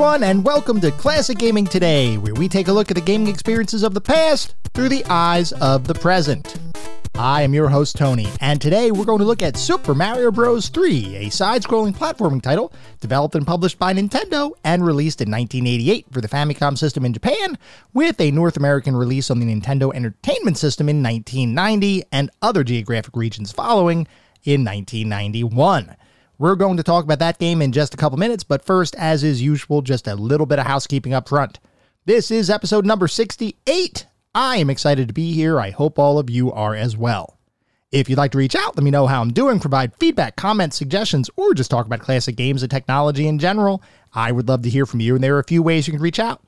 Everyone, and welcome to Classic Gaming Today, where we take a look at the gaming experiences of the past through the eyes of the present. I am your host, Tony, and today we're going to look at Super Mario Bros. 3, a side scrolling platforming title developed and published by Nintendo and released in 1988 for the Famicom system in Japan, with a North American release on the Nintendo Entertainment System in 1990 and other geographic regions following in 1991. We're going to talk about that game in just a couple minutes, but first, as is usual, just a little bit of housekeeping up front. This is episode number 68. I am excited to be here. I hope all of you are as well. If you'd like to reach out, let me know how I'm doing, provide feedback, comments, suggestions, or just talk about classic games and technology in general. I would love to hear from you, and there are a few ways you can reach out.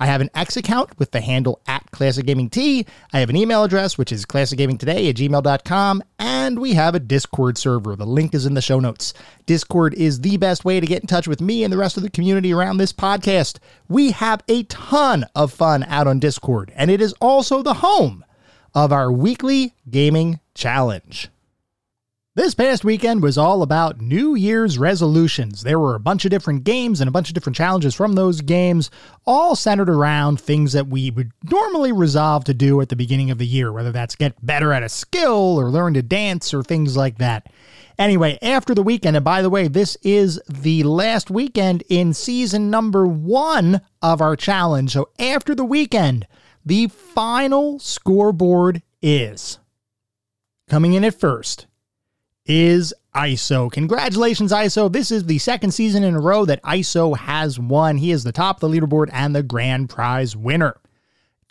I have an X account with the handle at Classic Gaming T. I have an email address, which is classicgamingtoday at gmail.com, and we have a Discord server. The link is in the show notes. Discord is the best way to get in touch with me and the rest of the community around this podcast. We have a ton of fun out on Discord, and it is also the home of our weekly gaming challenge. This past weekend was all about New Year's resolutions. There were a bunch of different games and a bunch of different challenges from those games, all centered around things that we would normally resolve to do at the beginning of the year, whether that's get better at a skill or learn to dance or things like that. Anyway, after the weekend, and by the way, this is the last weekend in season number one of our challenge. So after the weekend, the final scoreboard is coming in at first is ISO. Congratulations, ISO. This is the second season in a row that ISO has won. He is the top of the leaderboard and the grand prize winner.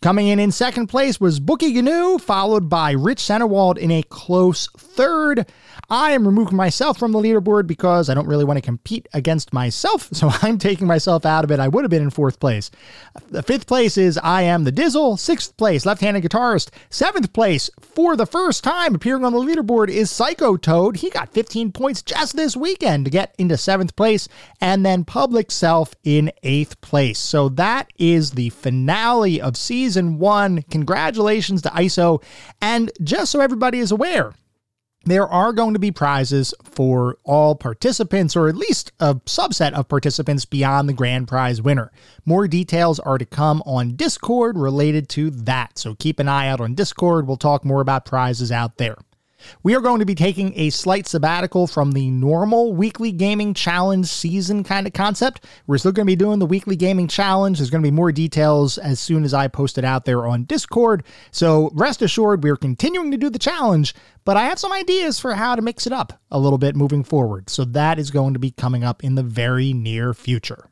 Coming in in second place was Bookie Gnu, followed by Rich Centerwald in a close third. I am removing myself from the leaderboard because I don't really want to compete against myself, so I'm taking myself out of it. I would have been in fourth place. The fifth place is I Am the Dizzle. Sixth place, left handed guitarist. Seventh place, for the first time appearing on the leaderboard, is Psycho Toad. He got 15 points just this weekend to get into seventh place, and then Public Self in eighth place. So that is the finale of season season one. Congratulations to ISO. And just so everybody is aware, there are going to be prizes for all participants, or at least a subset of participants beyond the grand prize winner. More details are to come on Discord related to that, so keep an eye out on Discord. We'll talk more about prizes out there. We are going to be taking a slight sabbatical from the normal weekly gaming challenge season kind of concept. We're still going to be doing the weekly gaming challenge. There's going to be more details as soon as I post it out there on Discord. So rest assured, we're continuing to do the challenge, but I have some ideas for how to mix it up a little bit moving forward. So that is going to be coming up in the very near future.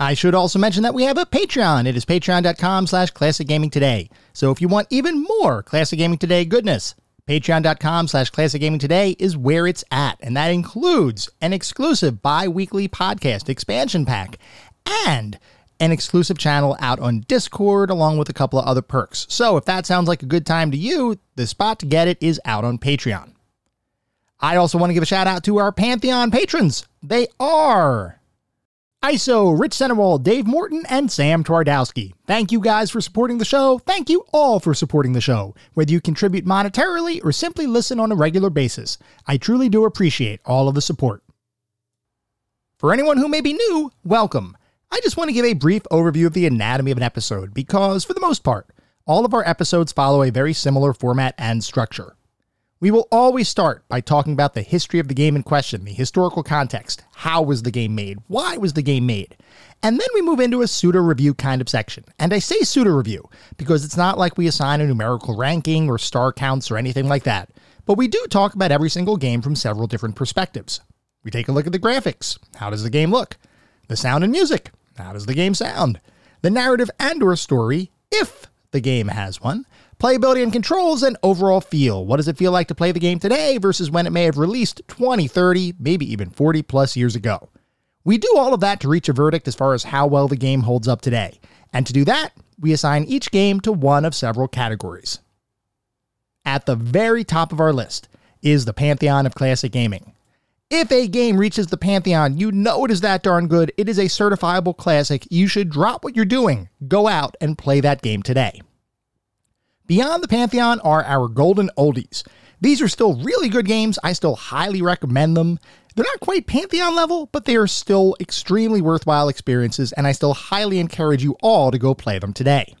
I should also mention that we have a Patreon. It is patreon.com slash classic gaming today. So if you want even more classic gaming today goodness, Patreon.com slash Classic Gaming Today is where it's at, and that includes an exclusive bi weekly podcast expansion pack and an exclusive channel out on Discord, along with a couple of other perks. So if that sounds like a good time to you, the spot to get it is out on Patreon. I also want to give a shout out to our Pantheon patrons. They are ISO, Rich Centerwall, Dave Morton, and Sam Twardowski. Thank you guys for supporting the show. Thank you all for supporting the show, whether you contribute monetarily or simply listen on a regular basis. I truly do appreciate all of the support. For anyone who may be new, welcome. I just want to give a brief overview of the anatomy of an episode because, for the most part, all of our episodes follow a very similar format and structure. We will always start by talking about the history of the game in question, the historical context. How was the game made? Why was the game made? And then we move into a pseudo review kind of section. And I say pseudo review because it's not like we assign a numerical ranking or star counts or anything like that. But we do talk about every single game from several different perspectives. We take a look at the graphics. How does the game look? The sound and music. How does the game sound? The narrative and or story, if the game has one playability and controls, and overall feel. What does it feel like to play the game today versus when it may have released 20, 30, maybe even 40 plus years ago? We do all of that to reach a verdict as far as how well the game holds up today. And to do that, we assign each game to one of several categories. At the very top of our list is the Pantheon of Classic Gaming. If a game reaches the Pantheon, you know it is that darn good. It is a certifiable classic. You should drop what you're doing, go out and play that game today. Beyond the Pantheon are our golden oldies. These are still really good games. I still highly recommend them. They're not quite Pantheon level, but they are still extremely worthwhile experiences, and I still highly encourage you all to go play them today.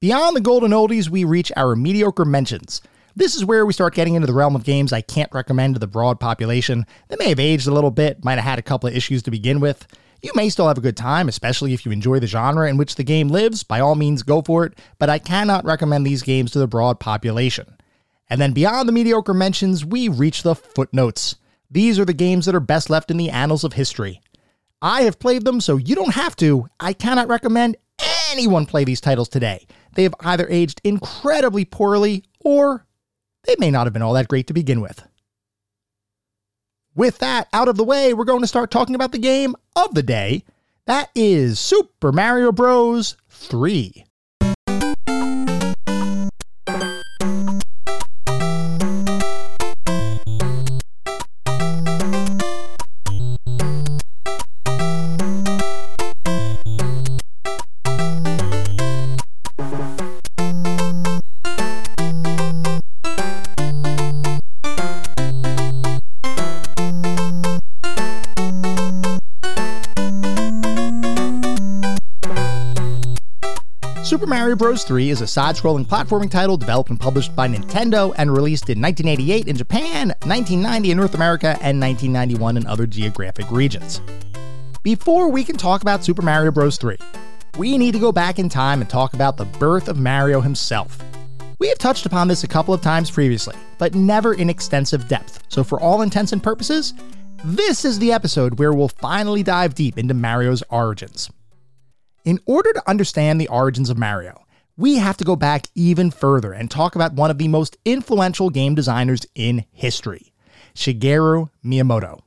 Beyond the golden oldies, we reach our mediocre mentions. This is where we start getting into the realm of games I can't recommend to the broad population that may have aged a little bit, might have had a couple of issues to begin with. You may still have a good time, especially if you enjoy the genre in which the game lives. By all means, go for it, but I cannot recommend these games to the broad population. And then beyond the mediocre mentions, we reach the footnotes. These are the games that are best left in the annals of history. I have played them, so you don't have to. I cannot recommend anyone play these titles today. They have either aged incredibly poorly or they may not have been all that great to begin with. With that out of the way, we're going to start talking about the game of the day. That is Super Mario Bros. 3. Mario Bros. 3 is a side scrolling platforming title developed and published by Nintendo and released in 1988 in Japan, 1990 in North America, and 1991 in other geographic regions. Before we can talk about Super Mario Bros. 3, we need to go back in time and talk about the birth of Mario himself. We have touched upon this a couple of times previously, but never in extensive depth, so for all intents and purposes, this is the episode where we'll finally dive deep into Mario's origins. In order to understand the origins of Mario, we have to go back even further and talk about one of the most influential game designers in history, Shigeru Miyamoto.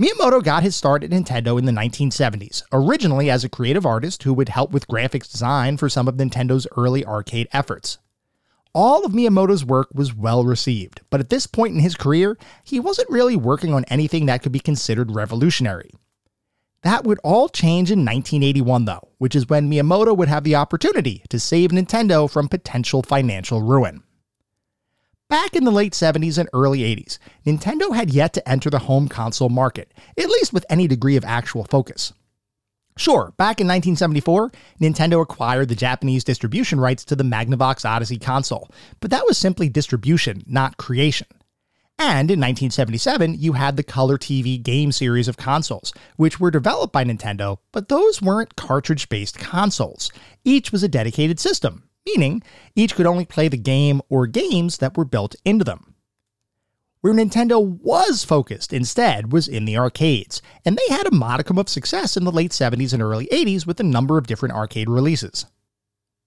Miyamoto got his start at Nintendo in the 1970s, originally as a creative artist who would help with graphics design for some of Nintendo's early arcade efforts. All of Miyamoto's work was well received, but at this point in his career, he wasn't really working on anything that could be considered revolutionary. That would all change in 1981, though, which is when Miyamoto would have the opportunity to save Nintendo from potential financial ruin. Back in the late 70s and early 80s, Nintendo had yet to enter the home console market, at least with any degree of actual focus. Sure, back in 1974, Nintendo acquired the Japanese distribution rights to the Magnavox Odyssey console, but that was simply distribution, not creation. And in 1977, you had the Color TV game series of consoles, which were developed by Nintendo, but those weren't cartridge based consoles. Each was a dedicated system, meaning each could only play the game or games that were built into them. Where Nintendo was focused instead was in the arcades, and they had a modicum of success in the late 70s and early 80s with a number of different arcade releases.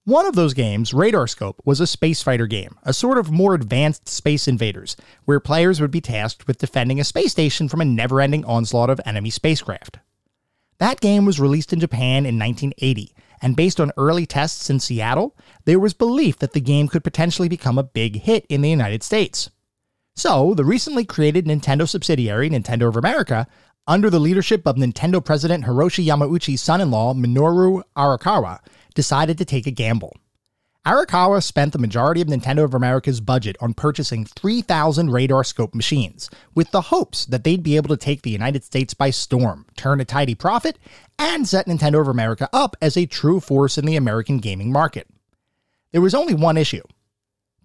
One of those games, Radarscope, was a space fighter game, a sort of more advanced Space Invaders, where players would be tasked with defending a space station from a never ending onslaught of enemy spacecraft. That game was released in Japan in 1980, and based on early tests in Seattle, there was belief that the game could potentially become a big hit in the United States. So, the recently created Nintendo subsidiary, Nintendo of America, under the leadership of Nintendo President Hiroshi Yamauchi's son in law, Minoru Arakawa, decided to take a gamble. Arakawa spent the majority of Nintendo of America's budget on purchasing 3,000 Radarscope machines, with the hopes that they'd be able to take the United States by storm, turn a tidy profit, and set Nintendo of America up as a true force in the American gaming market. There was only one issue.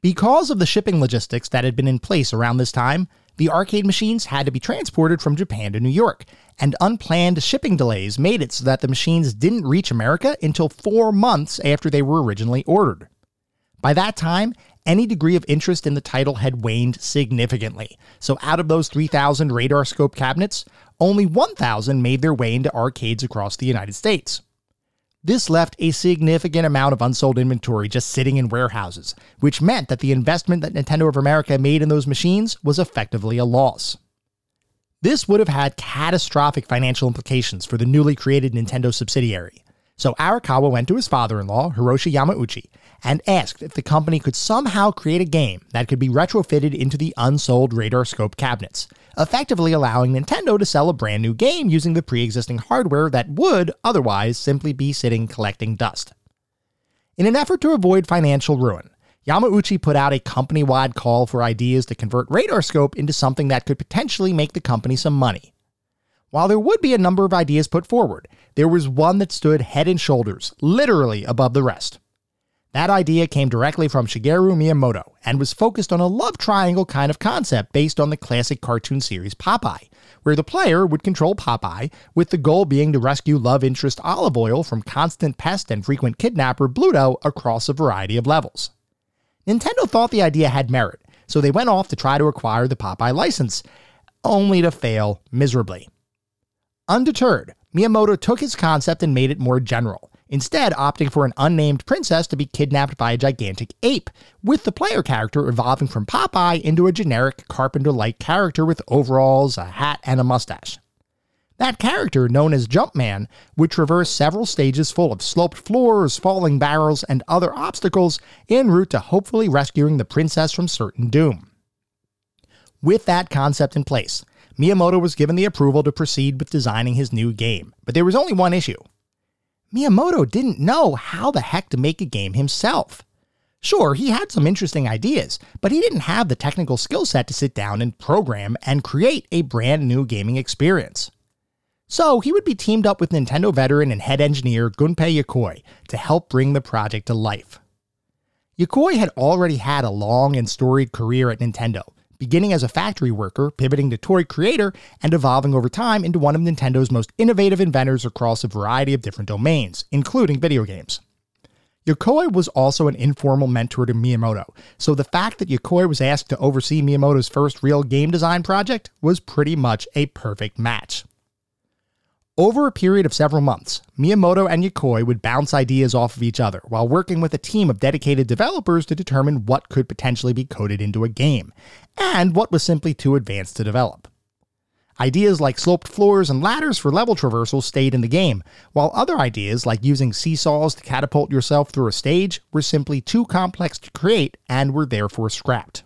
Because of the shipping logistics that had been in place around this time, the arcade machines had to be transported from Japan to New York, and unplanned shipping delays made it so that the machines didn't reach America until four months after they were originally ordered. By that time, any degree of interest in the title had waned significantly, so out of those 3,000 Radarscope cabinets, only 1,000 made their way into arcades across the United States. This left a significant amount of unsold inventory just sitting in warehouses, which meant that the investment that Nintendo of America made in those machines was effectively a loss. This would have had catastrophic financial implications for the newly created Nintendo subsidiary. So Arakawa went to his father in law, Hiroshi Yamauchi, and asked if the company could somehow create a game that could be retrofitted into the unsold Radarscope cabinets, effectively allowing Nintendo to sell a brand new game using the pre existing hardware that would otherwise simply be sitting collecting dust. In an effort to avoid financial ruin, Yamauchi put out a company wide call for ideas to convert Radarscope into something that could potentially make the company some money. While there would be a number of ideas put forward, there was one that stood head and shoulders, literally above the rest. That idea came directly from Shigeru Miyamoto and was focused on a love triangle kind of concept based on the classic cartoon series Popeye, where the player would control Popeye, with the goal being to rescue love interest Olive Oyl from constant pest and frequent kidnapper Bluto across a variety of levels. Nintendo thought the idea had merit, so they went off to try to acquire the Popeye license, only to fail miserably. Undeterred, Miyamoto took his concept and made it more general, instead opting for an unnamed princess to be kidnapped by a gigantic ape, with the player character evolving from Popeye into a generic carpenter-like character with overalls, a hat, and a mustache. That character, known as Jumpman, would traverse several stages full of sloped floors, falling barrels, and other obstacles en route to hopefully rescuing the princess from certain doom. With that concept in place, Miyamoto was given the approval to proceed with designing his new game, but there was only one issue. Miyamoto didn't know how the heck to make a game himself. Sure, he had some interesting ideas, but he didn't have the technical skill set to sit down and program and create a brand new gaming experience. So he would be teamed up with Nintendo veteran and head engineer Gunpei Yokoi to help bring the project to life. Yokoi had already had a long and storied career at Nintendo, beginning as a factory worker, pivoting to toy creator, and evolving over time into one of Nintendo's most innovative inventors across a variety of different domains, including video games. Yokoi was also an informal mentor to Miyamoto, so the fact that Yokoi was asked to oversee Miyamoto's first real game design project was pretty much a perfect match. Over a period of several months, Miyamoto and Yokoi would bounce ideas off of each other while working with a team of dedicated developers to determine what could potentially be coded into a game, and what was simply too advanced to develop. Ideas like sloped floors and ladders for level traversal stayed in the game, while other ideas like using seesaws to catapult yourself through a stage were simply too complex to create and were therefore scrapped.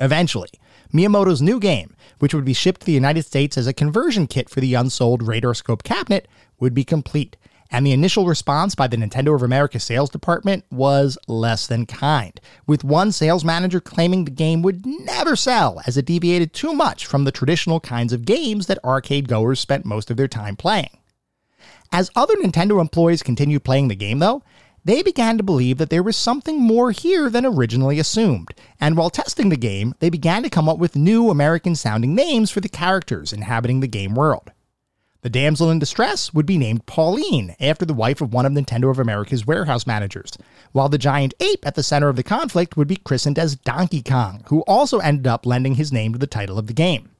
Eventually, Miyamoto's new game, which would be shipped to the United States as a conversion kit for the unsold Radarscope cabinet, would be complete, and the initial response by the Nintendo of America sales department was less than kind, with one sales manager claiming the game would never sell as it deviated too much from the traditional kinds of games that arcade goers spent most of their time playing. As other Nintendo employees continued playing the game, though, they began to believe that there was something more here than originally assumed, and while testing the game, they began to come up with new American sounding names for the characters inhabiting the game world. The damsel in distress would be named Pauline, after the wife of one of Nintendo of America's warehouse managers, while the giant ape at the center of the conflict would be christened as Donkey Kong, who also ended up lending his name to the title of the game.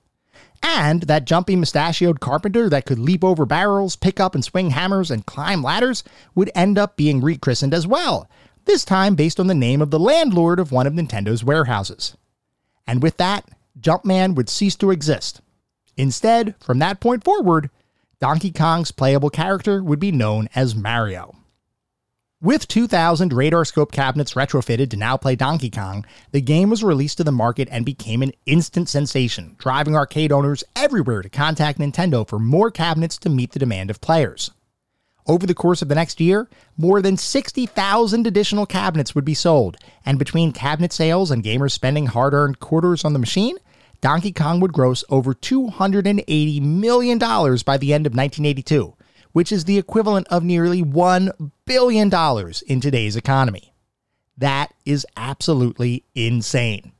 And that jumpy mustachioed carpenter that could leap over barrels, pick up and swing hammers, and climb ladders would end up being rechristened as well, this time based on the name of the landlord of one of Nintendo's warehouses. And with that, Jumpman would cease to exist. Instead, from that point forward, Donkey Kong's playable character would be known as Mario. With 2,000 Radarscope cabinets retrofitted to now play Donkey Kong, the game was released to the market and became an instant sensation, driving arcade owners everywhere to contact Nintendo for more cabinets to meet the demand of players. Over the course of the next year, more than 60,000 additional cabinets would be sold, and between cabinet sales and gamers spending hard earned quarters on the machine, Donkey Kong would gross over $280 million by the end of 1982, which is the equivalent of nearly $1 billion in today's economy. That is absolutely insane.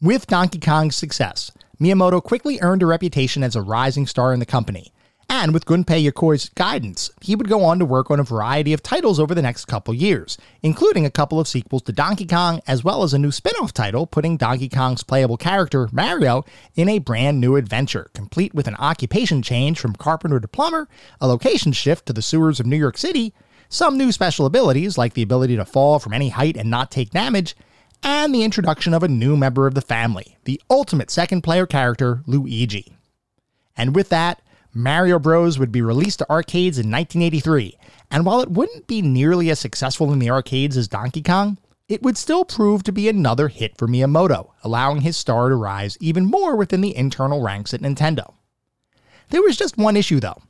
With Donkey Kong's success, Miyamoto quickly earned a reputation as a rising star in the company, and with Gunpei Yokoi's guidance, he would go on to work on a variety of titles over the next couple years, including a couple of sequels to Donkey Kong, as well as a new spin off title putting Donkey Kong's playable character, Mario, in a brand new adventure, complete with an occupation change from carpenter to plumber, a location shift to the sewers of New York City, some new special abilities like the ability to fall from any height and not take damage, and the introduction of a new member of the family, the ultimate second player character, Luigi. And with that, Mario Bros. would be released to arcades in 1983, and while it wouldn't be nearly as successful in the arcades as Donkey Kong, it would still prove to be another hit for Miyamoto, allowing his star to rise even more within the internal ranks at Nintendo. There was just one issue though.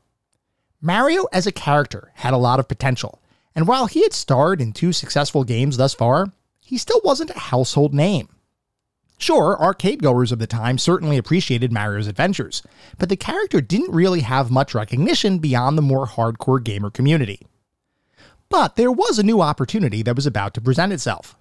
Mario as a character had a lot of potential, And while he had starred in two successful games thus far, he still wasn't a household name. Sure, arcade goers of the time certainly appreciated Mario's adventures, but the character didn't really have much recognition beyond the more hardcore gamer community. But there was a new opportunity that was about to present itself.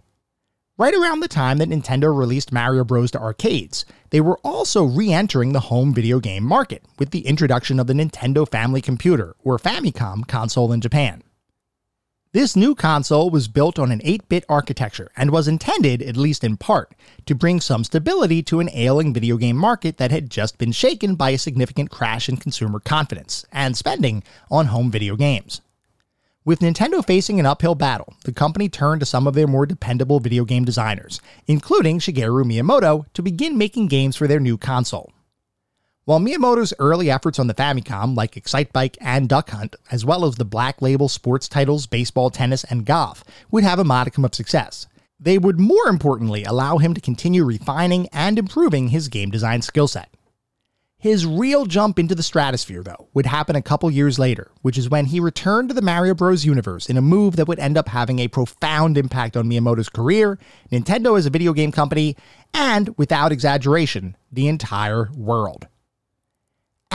Right around the time that Nintendo released Mario Bros. to arcades, they were also re entering the home video game market with the introduction of the Nintendo Family Computer, or Famicom, console in Japan. This new console was built on an 8 bit architecture and was intended, at least in part, to bring some stability to an ailing video game market that had just been shaken by a significant crash in consumer confidence and spending on home video games. With Nintendo facing an uphill battle, the company turned to some of their more dependable video game designers, including Shigeru Miyamoto, to begin making games for their new console. While Miyamoto's early efforts on the Famicom, like Excitebike and Duck Hunt, as well as the black label sports titles Baseball, Tennis, and Golf, would have a modicum of success, they would more importantly allow him to continue refining and improving his game design skill set. His real jump into the stratosphere, though, would happen a couple years later, which is when he returned to the Mario Bros. universe in a move that would end up having a profound impact on Miyamoto's career, Nintendo as a video game company, and, without exaggeration, the entire world.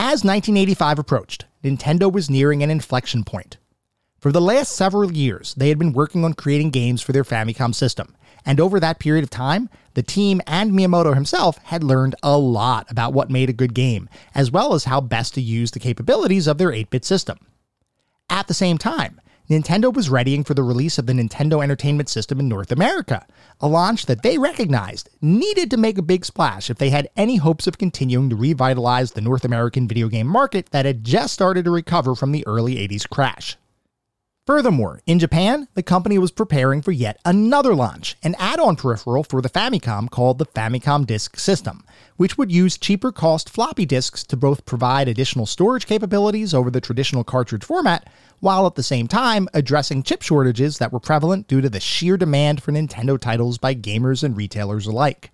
As 1985 approached, Nintendo was nearing an inflection point. For the last several years, they had been working on creating games for their Famicom system, and over that period of time, the team and Miyamoto himself had learned a lot about what made a good game, as well as how best to use the capabilities of their 8 bit system. At the same time, Nintendo was readying for the release of the Nintendo Entertainment System in North America, a launch that they recognized needed to make a big splash if they had any hopes of continuing to revitalize the North American video game market that had just started to recover from the early 80s crash. Furthermore, in Japan, the company was preparing for yet another launch, an add on peripheral for the Famicom called the Famicom Disk System, which would use cheaper cost floppy disks to both provide additional storage capabilities over the traditional cartridge format, while at the same time addressing chip shortages that were prevalent due to the sheer demand for Nintendo titles by gamers and retailers alike.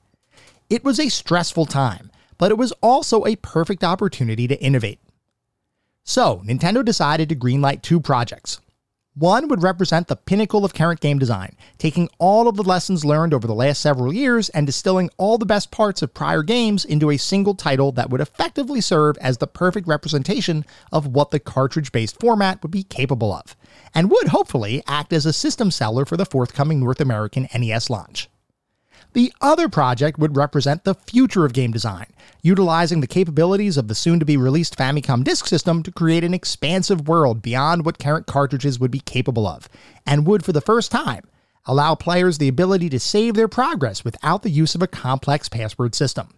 It was a stressful time, but it was also a perfect opportunity to innovate. So, Nintendo decided to greenlight two projects one would represent the pinnacle of current game design, taking all of the lessons learned over the last several years and distilling all the best parts of prior games into a single title that would effectively serve as the perfect representation of what the cartridge based format would be capable of, and would hopefully act as a system seller for the forthcoming North American NES launch. The other project would represent the future of game design, utilizing the capabilities of the soon to be released Famicom Disk System to create an expansive world beyond what current cartridges would be capable of, and would, for the first time, allow players the ability to save their progress without the use of a complex password system.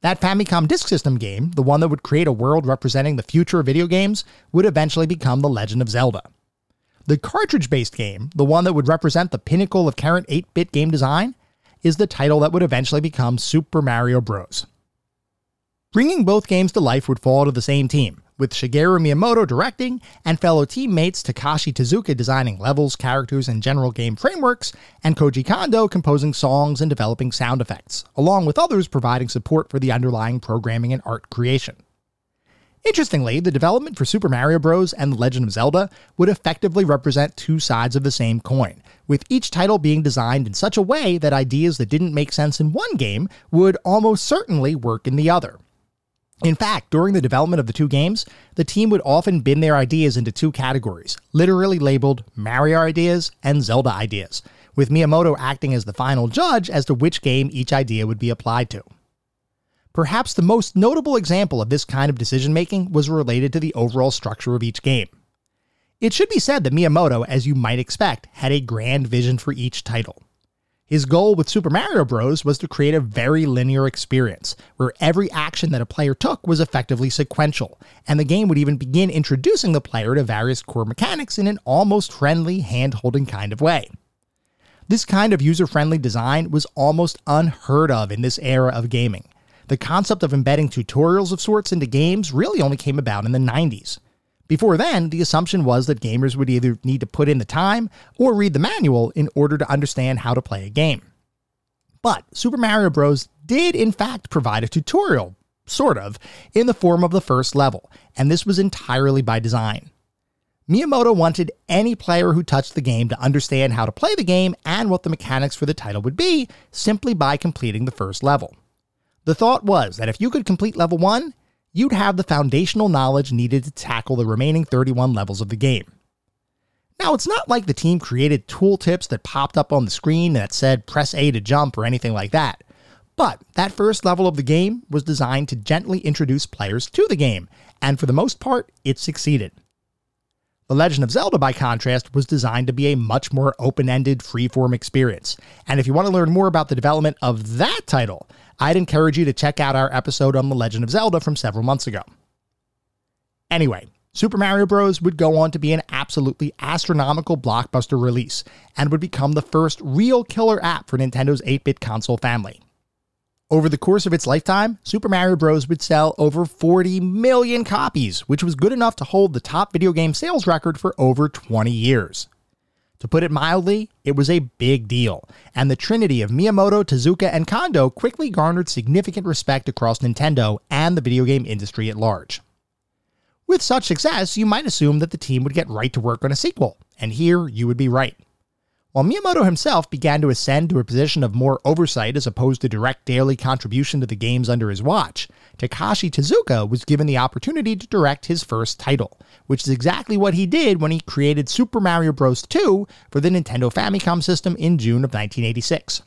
That Famicom Disk System game, the one that would create a world representing the future of video games, would eventually become The Legend of Zelda. The cartridge based game, the one that would represent the pinnacle of current 8 bit game design, is the title that would eventually become Super Mario Bros. Bringing both games to life would fall to the same team, with Shigeru Miyamoto directing and fellow teammates Takashi Tezuka designing levels, characters, and general game frameworks, and Koji Kondo composing songs and developing sound effects, along with others providing support for the underlying programming and art creation. Interestingly, the development for Super Mario Bros. and The Legend of Zelda would effectively represent two sides of the same coin, with each title being designed in such a way that ideas that didn't make sense in one game would almost certainly work in the other. In fact, during the development of the two games, the team would often bin their ideas into two categories, literally labeled Mario ideas and Zelda ideas, with Miyamoto acting as the final judge as to which game each idea would be applied to. Perhaps the most notable example of this kind of decision making was related to the overall structure of each game. It should be said that Miyamoto, as you might expect, had a grand vision for each title. His goal with Super Mario Bros. was to create a very linear experience, where every action that a player took was effectively sequential, and the game would even begin introducing the player to various core mechanics in an almost friendly, hand holding kind of way. This kind of user friendly design was almost unheard of in this era of gaming, the concept of embedding tutorials of sorts into games really only came about in the 90s. Before then, the assumption was that gamers would either need to put in the time or read the manual in order to understand how to play a game. But Super Mario Bros. did in fact provide a tutorial, sort of, in the form of the first level, and this was entirely by design. Miyamoto wanted any player who touched the game to understand how to play the game and what the mechanics for the title would be simply by completing the first level. The thought was that if you could complete level 1, you'd have the foundational knowledge needed to tackle the remaining 31 levels of the game. Now, it's not like the team created tooltips that popped up on the screen that said press A to jump or anything like that. But that first level of the game was designed to gently introduce players to the game, and for the most part, it succeeded. The Legend of Zelda, by contrast, was designed to be a much more open ended, freeform experience. And if you want to learn more about the development of that title, I'd encourage you to check out our episode on The Legend of Zelda from several months ago. Anyway, Super Mario Bros. would go on to be an absolutely astronomical blockbuster release and would become the first real killer app for Nintendo's 8 bit console family. Over the course of its lifetime, Super Mario Bros. would sell over 40 million copies, which was good enough to hold the top video game sales record for over 20 years. To put it mildly, it was a big deal, and the trinity of Miyamoto, Tezuka, and Kondo quickly garnered significant respect across Nintendo and the video game industry at large. With such success, you might assume that the team would get right to work on a sequel, and here you would be right. While Miyamoto himself began to ascend to a position of more oversight as opposed to direct daily contribution to the games under his watch, Takashi Tezuka was given the opportunity to direct his first title, which is exactly what he did when he created Super Mario Bros. 2 for the Nintendo Famicom system in June of 1986.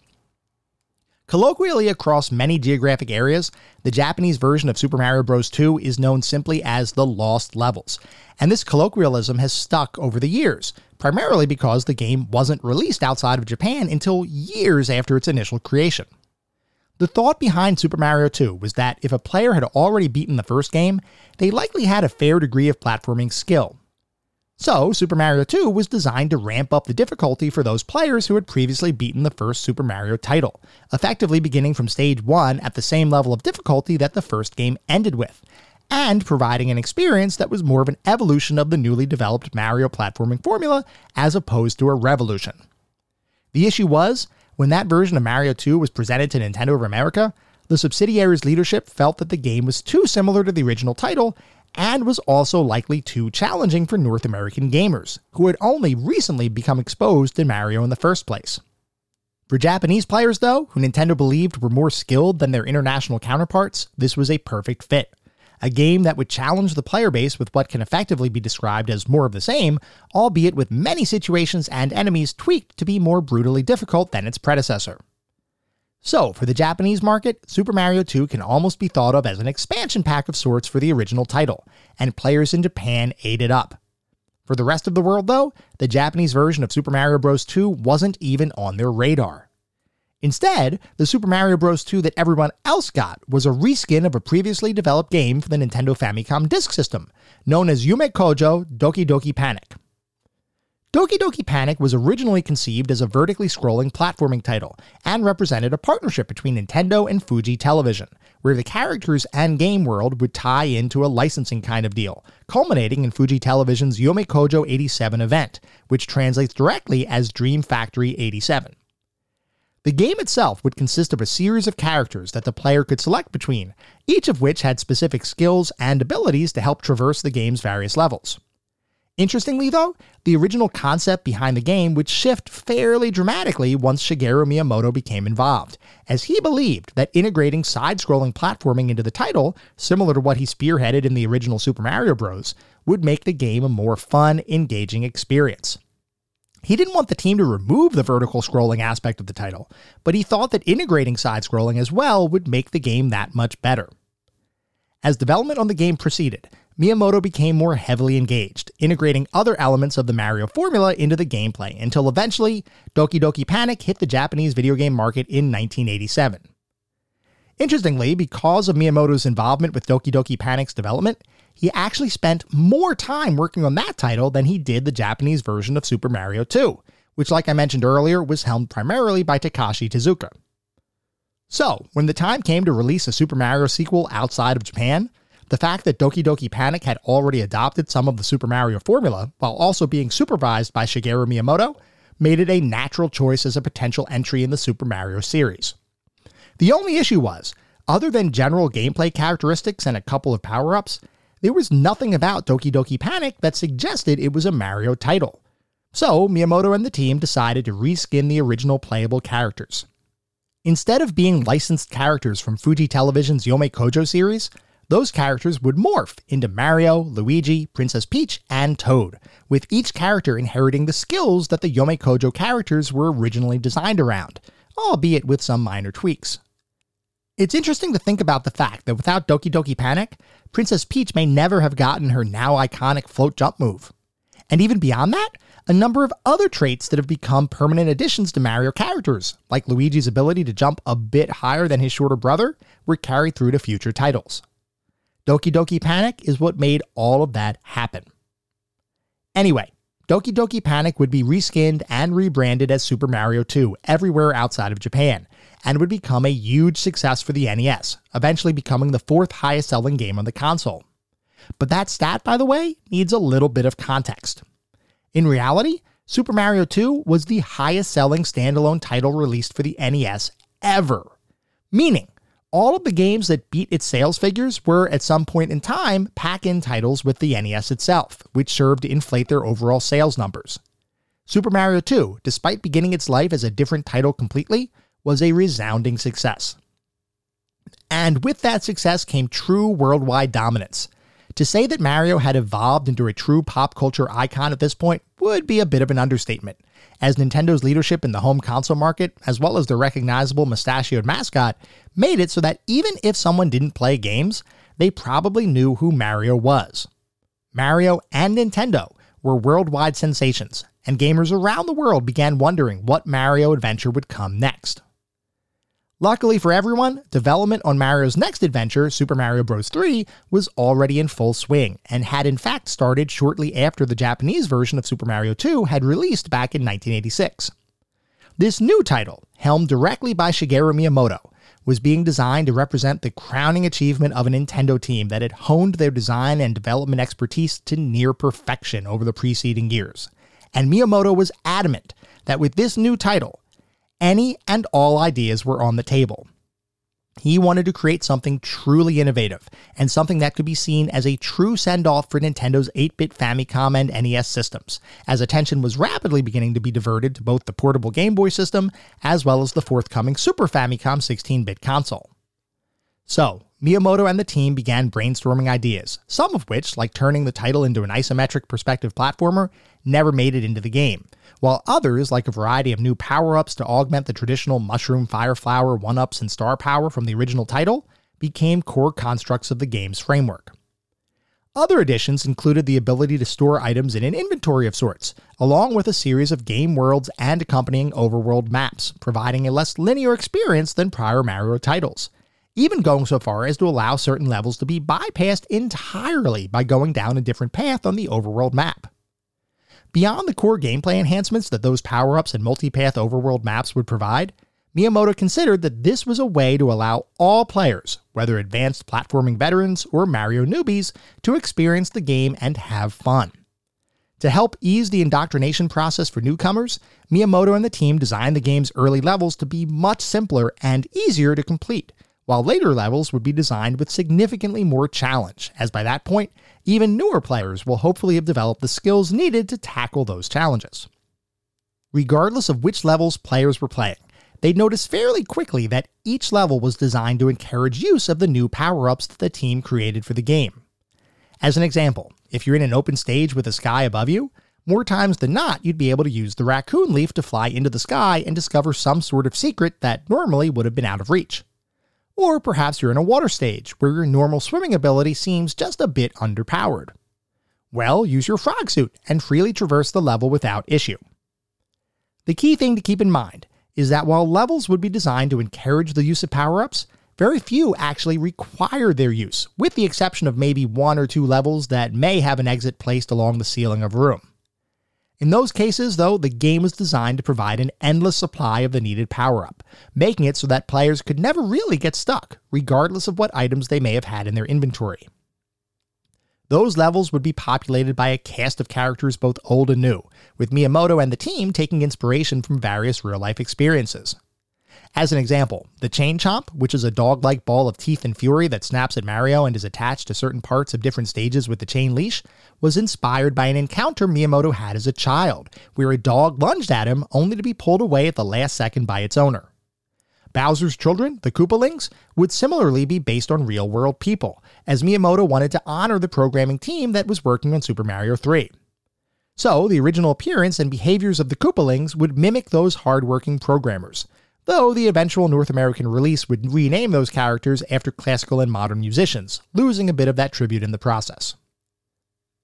Colloquially across many geographic areas, the Japanese version of Super Mario Bros. 2 is known simply as the Lost Levels, and this colloquialism has stuck over the years, primarily because the game wasn't released outside of Japan until years after its initial creation. The thought behind Super Mario 2 was that if a player had already beaten the first game, they likely had a fair degree of platforming skill, so, Super Mario 2 was designed to ramp up the difficulty for those players who had previously beaten the first Super Mario title, effectively beginning from stage 1 at the same level of difficulty that the first game ended with, and providing an experience that was more of an evolution of the newly developed Mario platforming formula as opposed to a revolution. The issue was, when that version of Mario 2 was presented to Nintendo of America, the subsidiary's leadership felt that the game was too similar to the original title and was also likely too challenging for North American gamers, who had only recently become exposed to Mario in the first place. For Japanese players, though, who Nintendo believed were more skilled than their international counterparts, this was a perfect fit. A game that would challenge the player base with what can effectively be described as more of the same, albeit with many situations and enemies tweaked to be more brutally difficult than its predecessor. So, for the Japanese market, Super Mario 2 can almost be thought of as an expansion pack of sorts for the original title, and players in Japan ate it up. For the rest of the world, though, the Japanese version of Super Mario Bros. 2 wasn't even on their radar. Instead, the Super Mario Bros. 2 that everyone else got was a reskin of a previously developed game for the Nintendo Famicom Disk System, known as Yume Kojo Doki Doki Panic. Doki Doki Panic was originally conceived as a vertically scrolling platforming title and represented a partnership between Nintendo and Fuji Television, where the characters and game world would tie into a licensing kind of deal, culminating in Fuji Television's Yume Kojo 87 event, which translates directly as Dream Factory 87. The game itself would consist of a series of characters that the player could select between, each of which had specific skills and abilities to help traverse the game's various levels. Interestingly, though, the original concept behind the game would shift fairly dramatically once Shigeru Miyamoto became involved, as he believed that integrating side scrolling platforming into the title, similar to what he spearheaded in the original Super Mario Bros., would make the game a more fun, engaging experience. He didn't want the team to remove the vertical scrolling aspect of the title, but he thought that integrating side scrolling as well would make the game that much better. As development on the game proceeded, Miyamoto became more heavily engaged, integrating other elements of the Mario formula into the gameplay until eventually Doki Doki Panic hit the Japanese video game market in 1987. Interestingly, because of Miyamoto's involvement with Doki Doki Panic's development, he actually spent more time working on that title than he did the Japanese version of Super Mario 2, which, like I mentioned earlier, was helmed primarily by Takashi Tezuka. So, when the time came to release a Super Mario sequel outside of Japan, the fact that Doki Doki Panic had already adopted some of the Super Mario formula while also being supervised by Shigeru Miyamoto made it a natural choice as a potential entry in the Super Mario series. The only issue was, other than general gameplay characteristics and a couple of power ups, there was nothing about Doki Doki Panic that suggested it was a Mario title. So, Miyamoto and the team decided to reskin the original playable characters. Instead of being licensed characters from Fuji Television's Yomei Kojo series, those characters would morph into Mario, Luigi, Princess Peach, and Toad, with each character inheriting the skills that the Yomei Kojo characters were originally designed around, albeit with some minor tweaks. It's interesting to think about the fact that without Doki Doki Panic, Princess Peach may never have gotten her now iconic float jump move. And even beyond that, a number of other traits that have become permanent additions to Mario characters, like Luigi's ability to jump a bit higher than his shorter brother, were carried through to future titles. Doki Doki Panic is what made all of that happen. Anyway, Doki Doki Panic would be reskinned and rebranded as Super Mario 2 everywhere outside of Japan, and would become a huge success for the NES, eventually becoming the fourth highest selling game on the console. But that stat, by the way, needs a little bit of context. In reality, Super Mario 2 was the highest selling standalone title released for the NES ever. Meaning, all of the games that beat its sales figures were at some point in time pack in titles with the NES itself, which served to inflate their overall sales numbers. Super Mario 2, despite beginning its life as a different title completely, was a resounding success. And with that success came true worldwide dominance. To say that Mario had evolved into a true pop culture icon at this point would be a bit of an understatement, as Nintendo's leadership in the home console market, as well as their recognizable mustachioed mascot, made it so that even if someone didn't play games, they probably knew who Mario was. Mario and Nintendo were worldwide sensations, and gamers around the world began wondering what Mario adventure would come next. Luckily for everyone, development on Mario's next adventure, Super Mario Bros. 3, was already in full swing, and had in fact started shortly after the Japanese version of Super Mario 2 had released back in 1986. This new title, helmed directly by Shigeru Miyamoto, was being designed to represent the crowning achievement of a Nintendo team that had honed their design and development expertise to near perfection over the preceding years. And Miyamoto was adamant that with this new title, any and all ideas were on the table. He wanted to create something truly innovative and something that could be seen as a true send off for Nintendo's 8 bit Famicom and NES systems, as attention was rapidly beginning to be diverted to both the portable Game Boy system as well as the forthcoming Super Famicom 16 bit console. So, Miyamoto and the team began brainstorming ideas, some of which, like turning the title into an isometric perspective platformer, never made it into the game, while others, like a variety of new power ups to augment the traditional Mushroom, Fire Flower, 1 ups, and Star Power from the original title, became core constructs of the game's framework. Other additions included the ability to store items in an inventory of sorts, along with a series of game worlds and accompanying overworld maps, providing a less linear experience than prior Mario titles, even going so far as to allow certain levels to be bypassed entirely by going down a different path on the overworld map. Beyond the core gameplay enhancements that those power ups and multipath overworld maps would provide, Miyamoto considered that this was a way to allow all players, whether advanced platforming veterans or Mario newbies, to experience the game and have fun. To help ease the indoctrination process for newcomers, Miyamoto and the team designed the game's early levels to be much simpler and easier to complete, while later levels would be designed with significantly more challenge, as by that point, even newer players will hopefully have developed the skills needed to tackle those challenges. Regardless of which levels players were playing, they'd notice fairly quickly that each level was designed to encourage use of the new power ups that the team created for the game. As an example, if you're in an open stage with a sky above you, more times than not, you'd be able to use the raccoon leaf to fly into the sky and discover some sort of secret that normally would have been out of reach. Or perhaps you're in a water stage where your normal swimming ability seems just a bit underpowered. Well, use your frog suit and freely traverse the level without issue. The key thing to keep in mind is that while levels would be designed to encourage the use of power ups, very few actually require their use, with the exception of maybe one or two levels that may have an exit placed along the ceiling of a room. In those cases, though, the game was designed to provide an endless supply of the needed power up, making it so that players could never really get stuck, regardless of what items they may have had in their inventory. Those levels would be populated by a cast of characters both old and new, with Miyamoto and the team taking inspiration from various real life experiences. As an example, the Chain Chomp, which is a dog like ball of teeth and fury that snaps at Mario and is attached to certain parts of different stages with the chain leash, was inspired by an encounter Miyamoto had as a child, where a dog lunged at him only to be pulled away at the last second by its owner. Bowser's children, the Koopalings, would similarly be based on real world people, as Miyamoto wanted to honor the programming team that was working on Super Mario 3. So, the original appearance and behaviors of the Koopalings would mimic those hardworking programmers, though the eventual North American release would rename those characters after classical and modern musicians, losing a bit of that tribute in the process.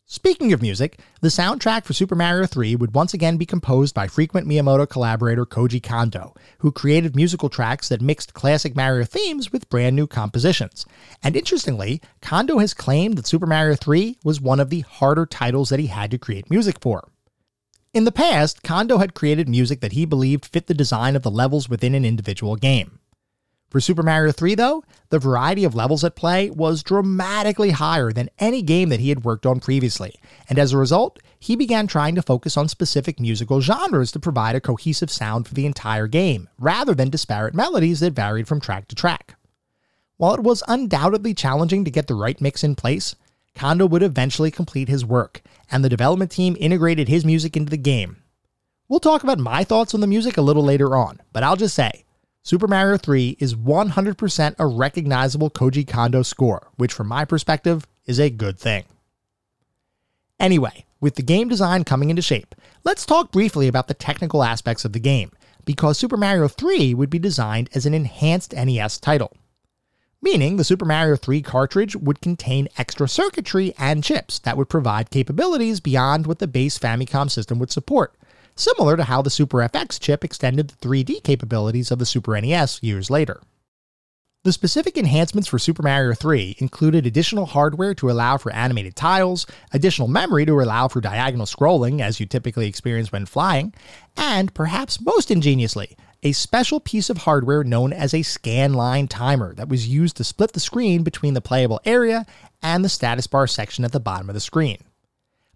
Speaking of music, the soundtrack for Super Mario 3 would once again be composed by frequent Miyamoto collaborator Koji Kondo, who created musical tracks that mixed classic Mario themes with brand new compositions. And interestingly, Kondo has claimed that Super Mario 3 was one of the harder titles that he had to create music for. In the past, Kondo had created music that he believed fit the design of the levels within an individual game. For Super Mario 3, though, the variety of levels at play was dramatically higher than any game that he had worked on previously, and as a result, he began trying to focus on specific musical genres to provide a cohesive sound for the entire game, rather than disparate melodies that varied from track to track. While it was undoubtedly challenging to get the right mix in place, Kondo would eventually complete his work, and the development team integrated his music into the game. We'll talk about my thoughts on the music a little later on, but I'll just say Super Mario 3 is 100% a recognizable Koji Kondo score, which from my perspective is a good thing. Anyway, with the game design coming into shape, let's talk briefly about the technical aspects of the game, because Super Mario 3 would be designed as an enhanced NES title meaning the Super Mario 3 cartridge would contain extra circuitry and chips that would provide capabilities beyond what the base Famicom system would support, similar to how the Super FX chip extended the 3D capabilities of the Super NES years later. The specific enhancements for Super Mario 3 included additional hardware to allow for animated tiles, additional memory to allow for diagonal scrolling, as you typically experience when flying, and perhaps most ingeniously, a special piece of hardware known as a scanline timer that was used to split the screen between the playable area and the status bar section at the bottom of the screen.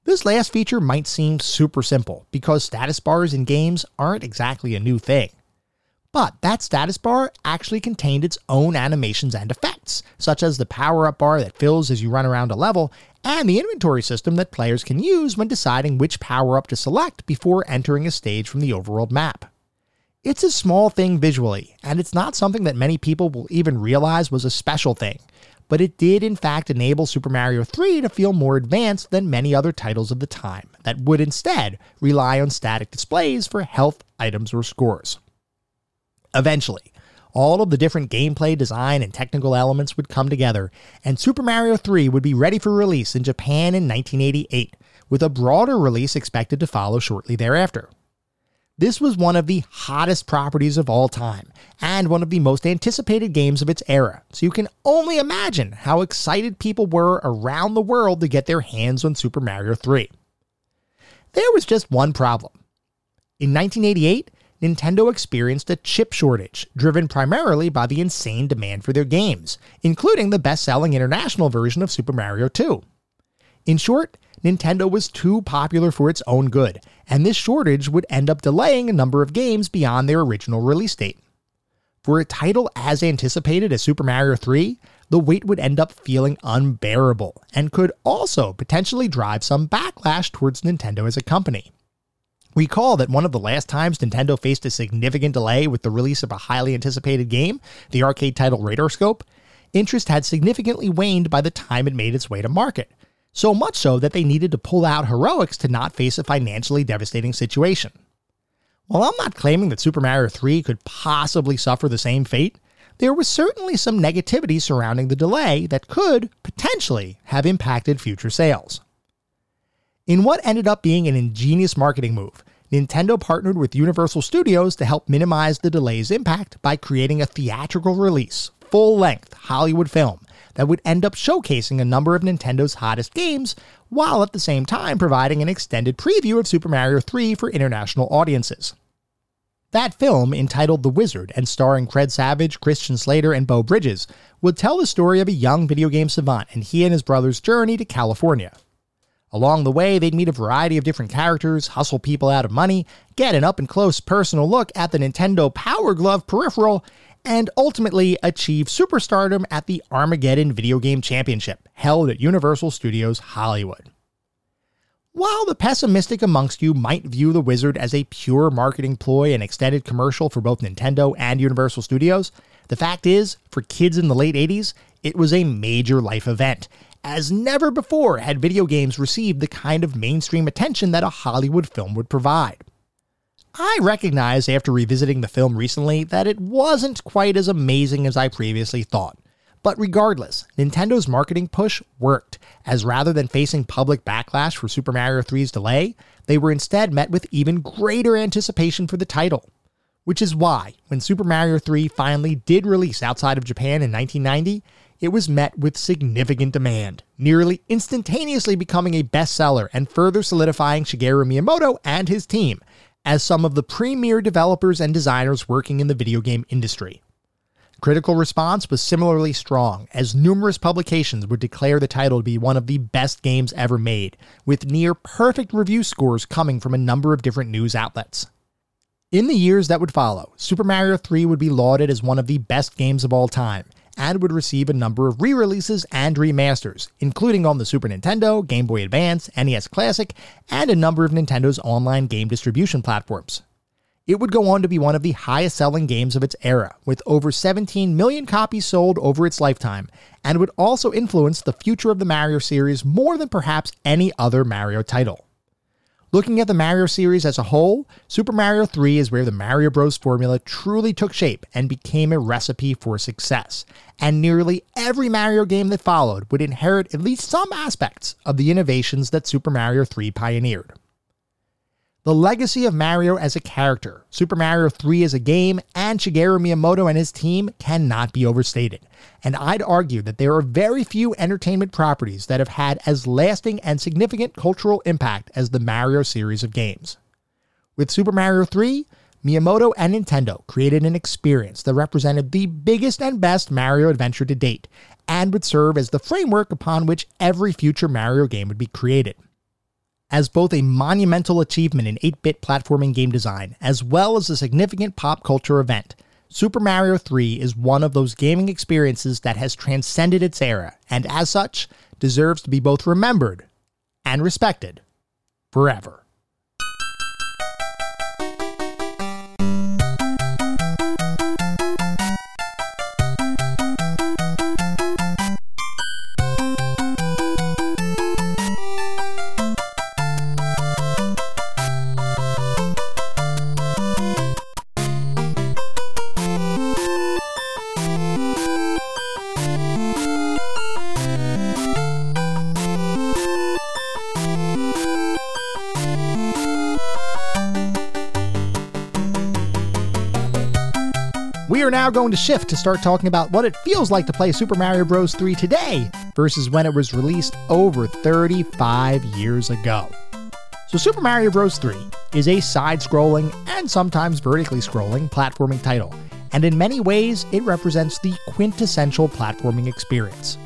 This last feature might seem super simple because status bars in games aren't exactly a new thing. But that status bar actually contained its own animations and effects, such as the power up bar that fills as you run around a level, and the inventory system that players can use when deciding which power up to select before entering a stage from the overworld map. It's a small thing visually, and it's not something that many people will even realize was a special thing, but it did in fact enable Super Mario 3 to feel more advanced than many other titles of the time that would instead rely on static displays for health, items, or scores. Eventually, all of the different gameplay, design, and technical elements would come together, and Super Mario 3 would be ready for release in Japan in 1988, with a broader release expected to follow shortly thereafter. This was one of the hottest properties of all time, and one of the most anticipated games of its era, so you can only imagine how excited people were around the world to get their hands on Super Mario 3. There was just one problem. In 1988, Nintendo experienced a chip shortage, driven primarily by the insane demand for their games, including the best selling international version of Super Mario 2. In short, Nintendo was too popular for its own good, and this shortage would end up delaying a number of games beyond their original release date. For a title as anticipated as Super Mario 3, the wait would end up feeling unbearable and could also potentially drive some backlash towards Nintendo as a company. Recall that one of the last times Nintendo faced a significant delay with the release of a highly anticipated game, the arcade title Radarscope, interest had significantly waned by the time it made its way to market, so much so that they needed to pull out heroics to not face a financially devastating situation. While I'm not claiming that Super Mario 3 could possibly suffer the same fate, there was certainly some negativity surrounding the delay that could, potentially, have impacted future sales. In what ended up being an ingenious marketing move, Nintendo partnered with Universal Studios to help minimize the delay's impact by creating a theatrical release, full length Hollywood film that would end up showcasing a number of Nintendo's hottest games, while at the same time providing an extended preview of Super Mario 3 for international audiences. That film, entitled The Wizard and starring Fred Savage, Christian Slater, and Beau Bridges, would tell the story of a young video game savant and he and his brother's journey to California. Along the way, they'd meet a variety of different characters, hustle people out of money, get an up and close personal look at the Nintendo Power Glove peripheral, and ultimately achieve superstardom at the Armageddon Video Game Championship, held at Universal Studios Hollywood. While the pessimistic amongst you might view the Wizard as a pure marketing ploy and extended commercial for both Nintendo and Universal Studios, the fact is, for kids in the late 80s, it was a major life event, as never before had video games received the kind of mainstream attention that a Hollywood film would provide. I recognize after revisiting the film recently that it wasn't quite as amazing as I previously thought. But regardless, Nintendo's marketing push worked, as rather than facing public backlash for Super Mario 3's delay, they were instead met with even greater anticipation for the title. Which is why, when Super Mario 3 finally did release outside of Japan in 1990, it was met with significant demand, nearly instantaneously becoming a bestseller and further solidifying Shigeru Miyamoto and his team as some of the premier developers and designers working in the video game industry. Critical response was similarly strong, as numerous publications would declare the title to be one of the best games ever made, with near perfect review scores coming from a number of different news outlets. In the years that would follow, Super Mario 3 would be lauded as one of the best games of all time, and would receive a number of re releases and remasters, including on the Super Nintendo, Game Boy Advance, NES Classic, and a number of Nintendo's online game distribution platforms. It would go on to be one of the highest selling games of its era, with over 17 million copies sold over its lifetime, and would also influence the future of the Mario series more than perhaps any other Mario title. Looking at the Mario series as a whole, Super Mario 3 is where the Mario Bros. formula truly took shape and became a recipe for success. And nearly every Mario game that followed would inherit at least some aspects of the innovations that Super Mario 3 pioneered. The legacy of Mario as a character, Super Mario 3 as a game, and Shigeru Miyamoto and his team cannot be overstated. And I'd argue that there are very few entertainment properties that have had as lasting and significant cultural impact as the Mario series of games. With Super Mario 3, Miyamoto and Nintendo created an experience that represented the biggest and best Mario adventure to date, and would serve as the framework upon which every future Mario game would be created as both a monumental achievement in 8 bit platforming game design, as well as a significant pop culture event. Super Mario 3 is one of those gaming experiences that has transcended its era, and as such, deserves to be both remembered and respected forever. Now going to shift to start talking about what it feels like to play Super Mario Bros. 3 today versus when it was released over 35 years ago. So, Super Mario Bros. 3 is a side scrolling and sometimes vertically scrolling platforming title, and in many ways, it represents the quintessential platforming experience.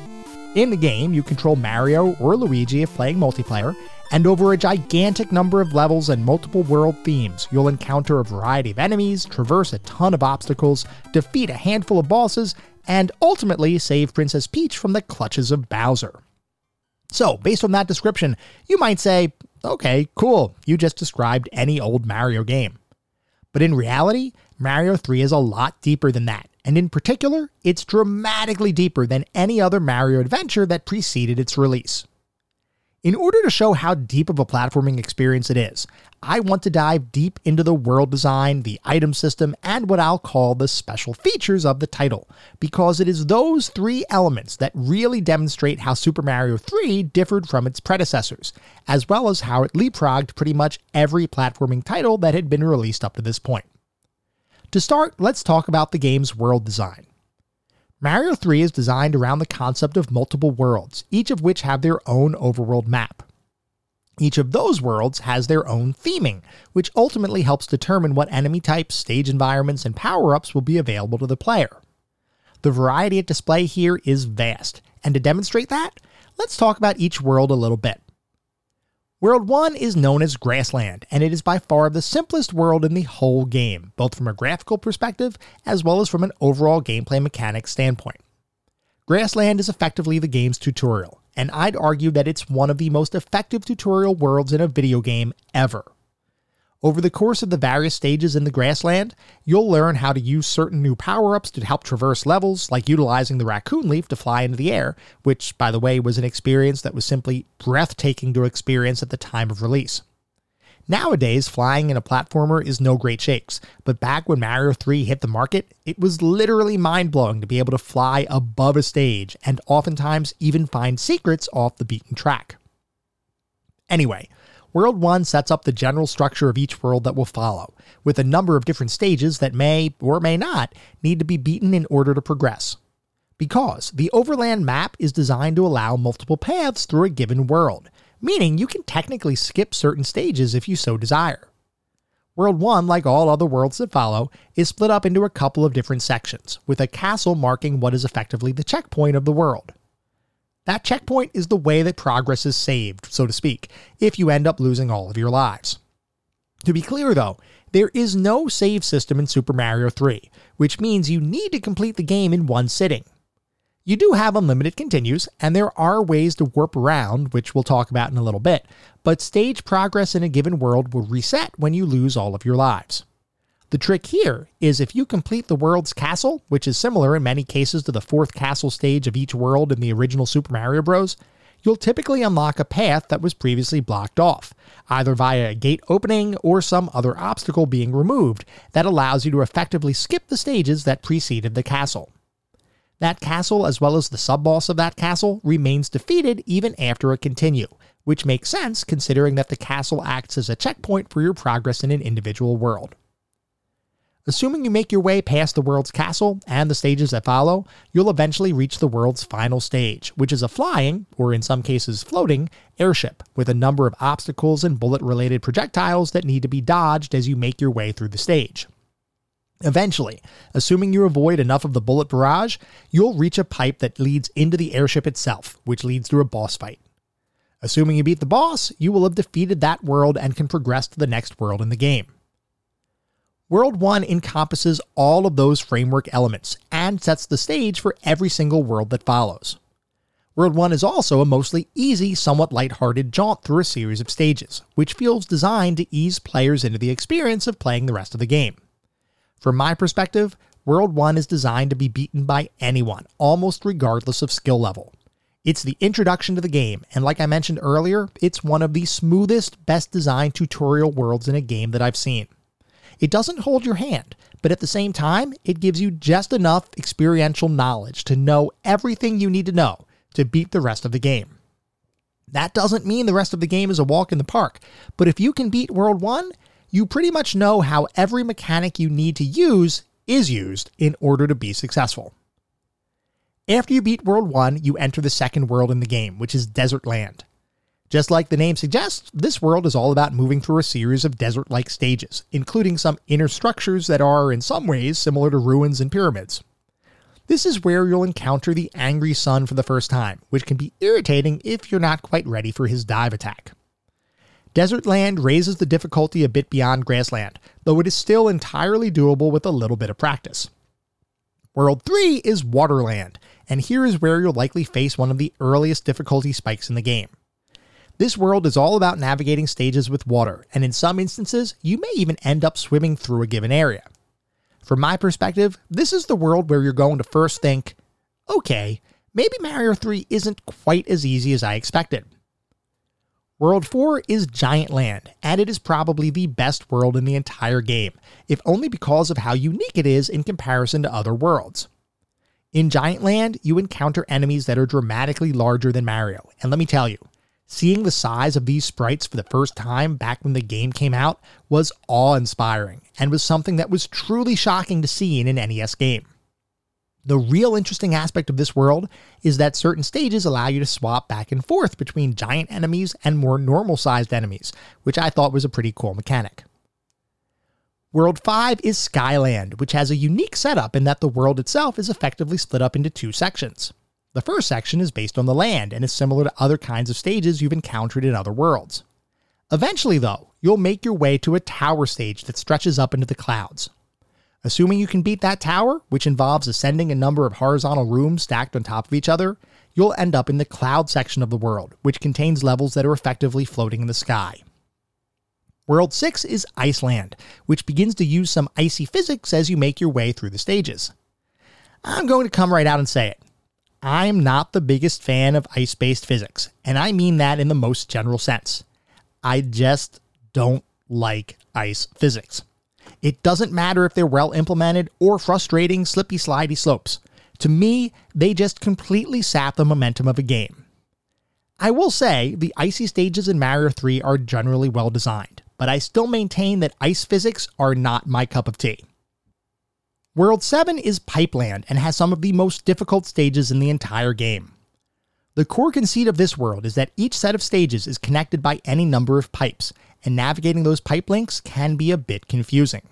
In the game, you control Mario or Luigi if playing multiplayer, and over a gigantic number of levels and multiple world themes, you'll encounter a variety of enemies, traverse a ton of obstacles, defeat a handful of bosses, and ultimately save Princess Peach from the clutches of Bowser. So, based on that description, you might say, okay, cool, you just described any old Mario game. But in reality, Mario 3 is a lot deeper than that, and in particular, it's dramatically deeper than any other Mario adventure that preceded its release. In order to show how deep of a platforming experience it is, I want to dive deep into the world design, the item system, and what I'll call the special features of the title, because it is those three elements that really demonstrate how Super Mario 3 differed from its predecessors, as well as how it leapfrogged pretty much every platforming title that had been released up to this point. To start, let's talk about the game's world design. Mario 3 is designed around the concept of multiple worlds, each of which have their own overworld map. Each of those worlds has their own theming, which ultimately helps determine what enemy types, stage environments, and power ups will be available to the player. The variety at display here is vast, and to demonstrate that, let's talk about each world a little bit. World 1 is known as Grassland, and it is by far the simplest world in the whole game, both from a graphical perspective as well as from an overall gameplay mechanics standpoint. Grassland is effectively the game's tutorial, and I'd argue that it's one of the most effective tutorial worlds in a video game ever. Over the course of the various stages in the grassland, you'll learn how to use certain new power ups to help traverse levels, like utilizing the raccoon leaf to fly into the air, which, by the way, was an experience that was simply breathtaking to experience at the time of release. Nowadays, flying in a platformer is no great shakes, but back when Mario 3 hit the market, it was literally mind blowing to be able to fly above a stage and oftentimes even find secrets off the beaten track. Anyway, World 1 sets up the general structure of each world that will follow, with a number of different stages that may, or may not, need to be beaten in order to progress. Because the overland map is designed to allow multiple paths through a given world, meaning you can technically skip certain stages if you so desire. World 1, like all other worlds that follow, is split up into a couple of different sections, with a castle marking what is effectively the checkpoint of the world. That checkpoint is the way that progress is saved, so to speak, if you end up losing all of your lives. To be clear though, there is no save system in Super Mario 3, which means you need to complete the game in one sitting. You do have unlimited continues, and there are ways to warp around, which we'll talk about in a little bit, but stage progress in a given world will reset when you lose all of your lives. The trick here is if you complete the world's castle, which is similar in many cases to the fourth castle stage of each world in the original Super Mario Bros., you'll typically unlock a path that was previously blocked off, either via a gate opening or some other obstacle being removed that allows you to effectively skip the stages that preceded the castle. That castle, as well as the sub boss of that castle, remains defeated even after a continue, which makes sense considering that the castle acts as a checkpoint for your progress in an individual world. Assuming you make your way past the world's castle and the stages that follow, you'll eventually reach the world's final stage, which is a flying, or in some cases floating, airship with a number of obstacles and bullet related projectiles that need to be dodged as you make your way through the stage. Eventually, assuming you avoid enough of the bullet barrage, you'll reach a pipe that leads into the airship itself, which leads to a boss fight. Assuming you beat the boss, you will have defeated that world and can progress to the next world in the game. World 1 encompasses all of those framework elements and sets the stage for every single world that follows. World 1 is also a mostly easy, somewhat lighthearted jaunt through a series of stages, which feels designed to ease players into the experience of playing the rest of the game. From my perspective, World 1 is designed to be beaten by anyone, almost regardless of skill level. It's the introduction to the game, and like I mentioned earlier, it's one of the smoothest, best designed tutorial worlds in a game that I've seen. It doesn't hold your hand, but at the same time, it gives you just enough experiential knowledge to know everything you need to know to beat the rest of the game. That doesn't mean the rest of the game is a walk in the park, but if you can beat World 1, you pretty much know how every mechanic you need to use is used in order to be successful. After you beat World 1, you enter the second world in the game, which is Desert Land. Just like the name suggests, this world is all about moving through a series of desert like stages, including some inner structures that are, in some ways, similar to ruins and pyramids. This is where you'll encounter the angry sun for the first time, which can be irritating if you're not quite ready for his dive attack. Desert Land raises the difficulty a bit beyond Grassland, though it is still entirely doable with a little bit of practice. World 3 is Waterland, and here is where you'll likely face one of the earliest difficulty spikes in the game. This world is all about navigating stages with water, and in some instances, you may even end up swimming through a given area. From my perspective, this is the world where you're going to first think, okay, maybe Mario 3 isn't quite as easy as I expected. World 4 is Giant Land, and it is probably the best world in the entire game, if only because of how unique it is in comparison to other worlds. In Giant Land, you encounter enemies that are dramatically larger than Mario, and let me tell you, Seeing the size of these sprites for the first time back when the game came out was awe inspiring and was something that was truly shocking to see in an NES game. The real interesting aspect of this world is that certain stages allow you to swap back and forth between giant enemies and more normal sized enemies, which I thought was a pretty cool mechanic. World 5 is Skyland, which has a unique setup in that the world itself is effectively split up into two sections. The first section is based on the land and is similar to other kinds of stages you've encountered in other worlds. Eventually, though, you'll make your way to a tower stage that stretches up into the clouds. Assuming you can beat that tower, which involves ascending a number of horizontal rooms stacked on top of each other, you'll end up in the cloud section of the world, which contains levels that are effectively floating in the sky. World 6 is Iceland, which begins to use some icy physics as you make your way through the stages. I'm going to come right out and say it. I'm not the biggest fan of ice based physics, and I mean that in the most general sense. I just don't like ice physics. It doesn't matter if they're well implemented or frustrating, slippy, slidey slopes. To me, they just completely sap the momentum of a game. I will say the icy stages in Mario 3 are generally well designed, but I still maintain that ice physics are not my cup of tea. World 7 is Pipeland and has some of the most difficult stages in the entire game. The core conceit of this world is that each set of stages is connected by any number of pipes, and navigating those pipe links can be a bit confusing.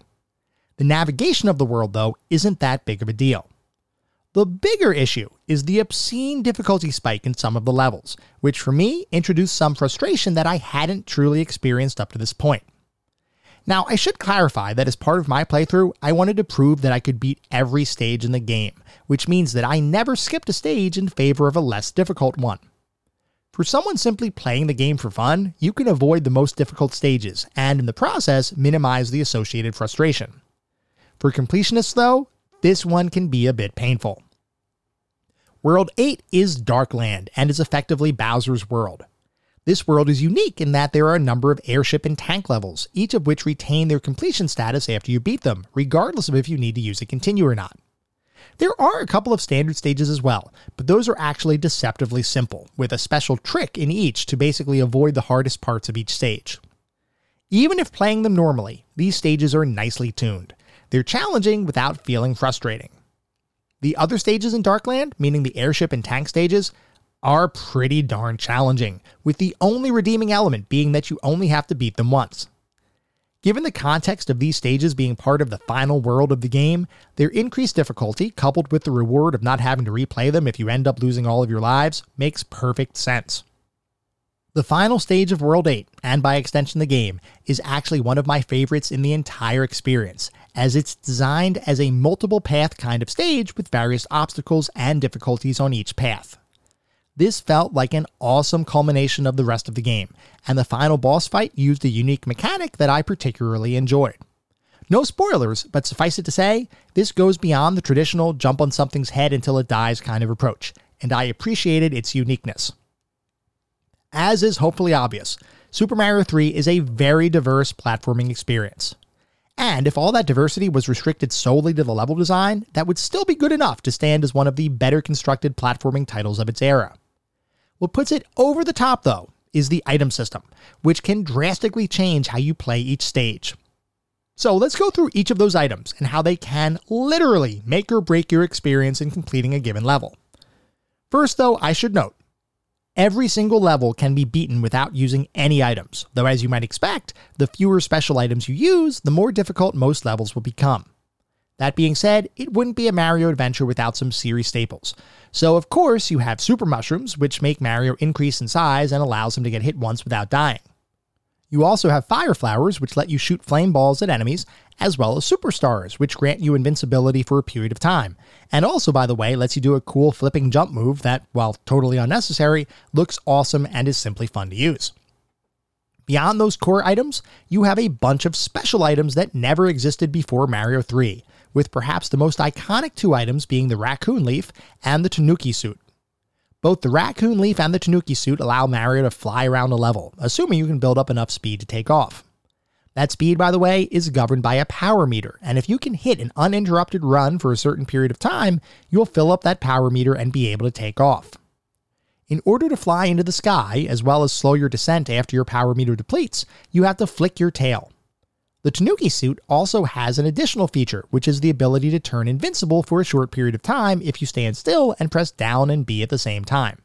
The navigation of the world, though, isn't that big of a deal. The bigger issue is the obscene difficulty spike in some of the levels, which for me introduced some frustration that I hadn't truly experienced up to this point. Now, I should clarify that as part of my playthrough, I wanted to prove that I could beat every stage in the game, which means that I never skipped a stage in favor of a less difficult one. For someone simply playing the game for fun, you can avoid the most difficult stages, and in the process, minimize the associated frustration. For completionists, though, this one can be a bit painful. World 8 is Darkland and is effectively Bowser's world. This world is unique in that there are a number of airship and tank levels, each of which retain their completion status after you beat them, regardless of if you need to use a continue or not. There are a couple of standard stages as well, but those are actually deceptively simple, with a special trick in each to basically avoid the hardest parts of each stage. Even if playing them normally, these stages are nicely tuned. They're challenging without feeling frustrating. The other stages in Darkland, meaning the airship and tank stages, are pretty darn challenging, with the only redeeming element being that you only have to beat them once. Given the context of these stages being part of the final world of the game, their increased difficulty, coupled with the reward of not having to replay them if you end up losing all of your lives, makes perfect sense. The final stage of World 8, and by extension the game, is actually one of my favorites in the entire experience, as it's designed as a multiple path kind of stage with various obstacles and difficulties on each path. This felt like an awesome culmination of the rest of the game, and the final boss fight used a unique mechanic that I particularly enjoyed. No spoilers, but suffice it to say, this goes beyond the traditional jump on something's head until it dies kind of approach, and I appreciated its uniqueness. As is hopefully obvious, Super Mario 3 is a very diverse platforming experience. And if all that diversity was restricted solely to the level design, that would still be good enough to stand as one of the better constructed platforming titles of its era. What puts it over the top, though, is the item system, which can drastically change how you play each stage. So let's go through each of those items and how they can literally make or break your experience in completing a given level. First, though, I should note every single level can be beaten without using any items, though, as you might expect, the fewer special items you use, the more difficult most levels will become. That being said, it wouldn't be a Mario adventure without some series staples. So, of course, you have super mushrooms, which make Mario increase in size and allows him to get hit once without dying. You also have fire flowers, which let you shoot flame balls at enemies, as well as superstars, which grant you invincibility for a period of time. And also, by the way, lets you do a cool flipping jump move that, while totally unnecessary, looks awesome and is simply fun to use. Beyond those core items, you have a bunch of special items that never existed before Mario 3, with perhaps the most iconic two items being the raccoon leaf and the tanuki suit. Both the raccoon leaf and the tanuki suit allow Mario to fly around a level, assuming you can build up enough speed to take off. That speed, by the way, is governed by a power meter, and if you can hit an uninterrupted run for a certain period of time, you'll fill up that power meter and be able to take off. In order to fly into the sky, as well as slow your descent after your power meter depletes, you have to flick your tail. The Tanuki suit also has an additional feature, which is the ability to turn invincible for a short period of time if you stand still and press down and B at the same time.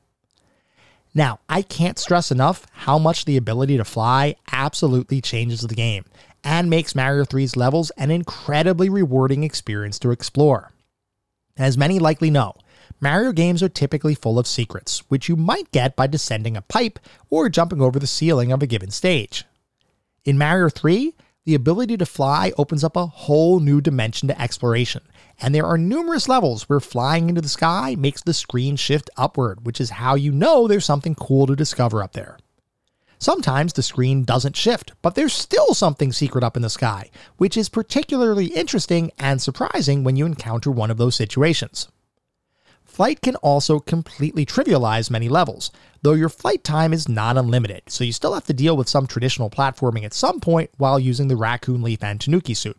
Now, I can't stress enough how much the ability to fly absolutely changes the game and makes Mario 3's levels an incredibly rewarding experience to explore. As many likely know, Mario games are typically full of secrets, which you might get by descending a pipe or jumping over the ceiling of a given stage. In Mario 3, the ability to fly opens up a whole new dimension to exploration, and there are numerous levels where flying into the sky makes the screen shift upward, which is how you know there's something cool to discover up there. Sometimes the screen doesn't shift, but there's still something secret up in the sky, which is particularly interesting and surprising when you encounter one of those situations. Flight can also completely trivialize many levels, though your flight time is not unlimited, so you still have to deal with some traditional platforming at some point while using the Raccoon Leaf and Tanuki suit.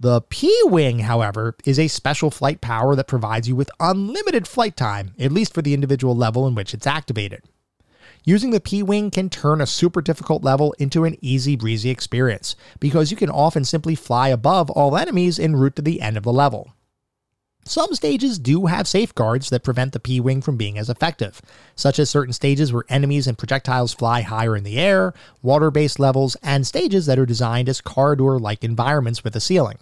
The P Wing, however, is a special flight power that provides you with unlimited flight time, at least for the individual level in which it's activated. Using the P Wing can turn a super difficult level into an easy breezy experience, because you can often simply fly above all enemies en route to the end of the level. Some stages do have safeguards that prevent the P Wing from being as effective, such as certain stages where enemies and projectiles fly higher in the air, water based levels, and stages that are designed as corridor like environments with a ceiling.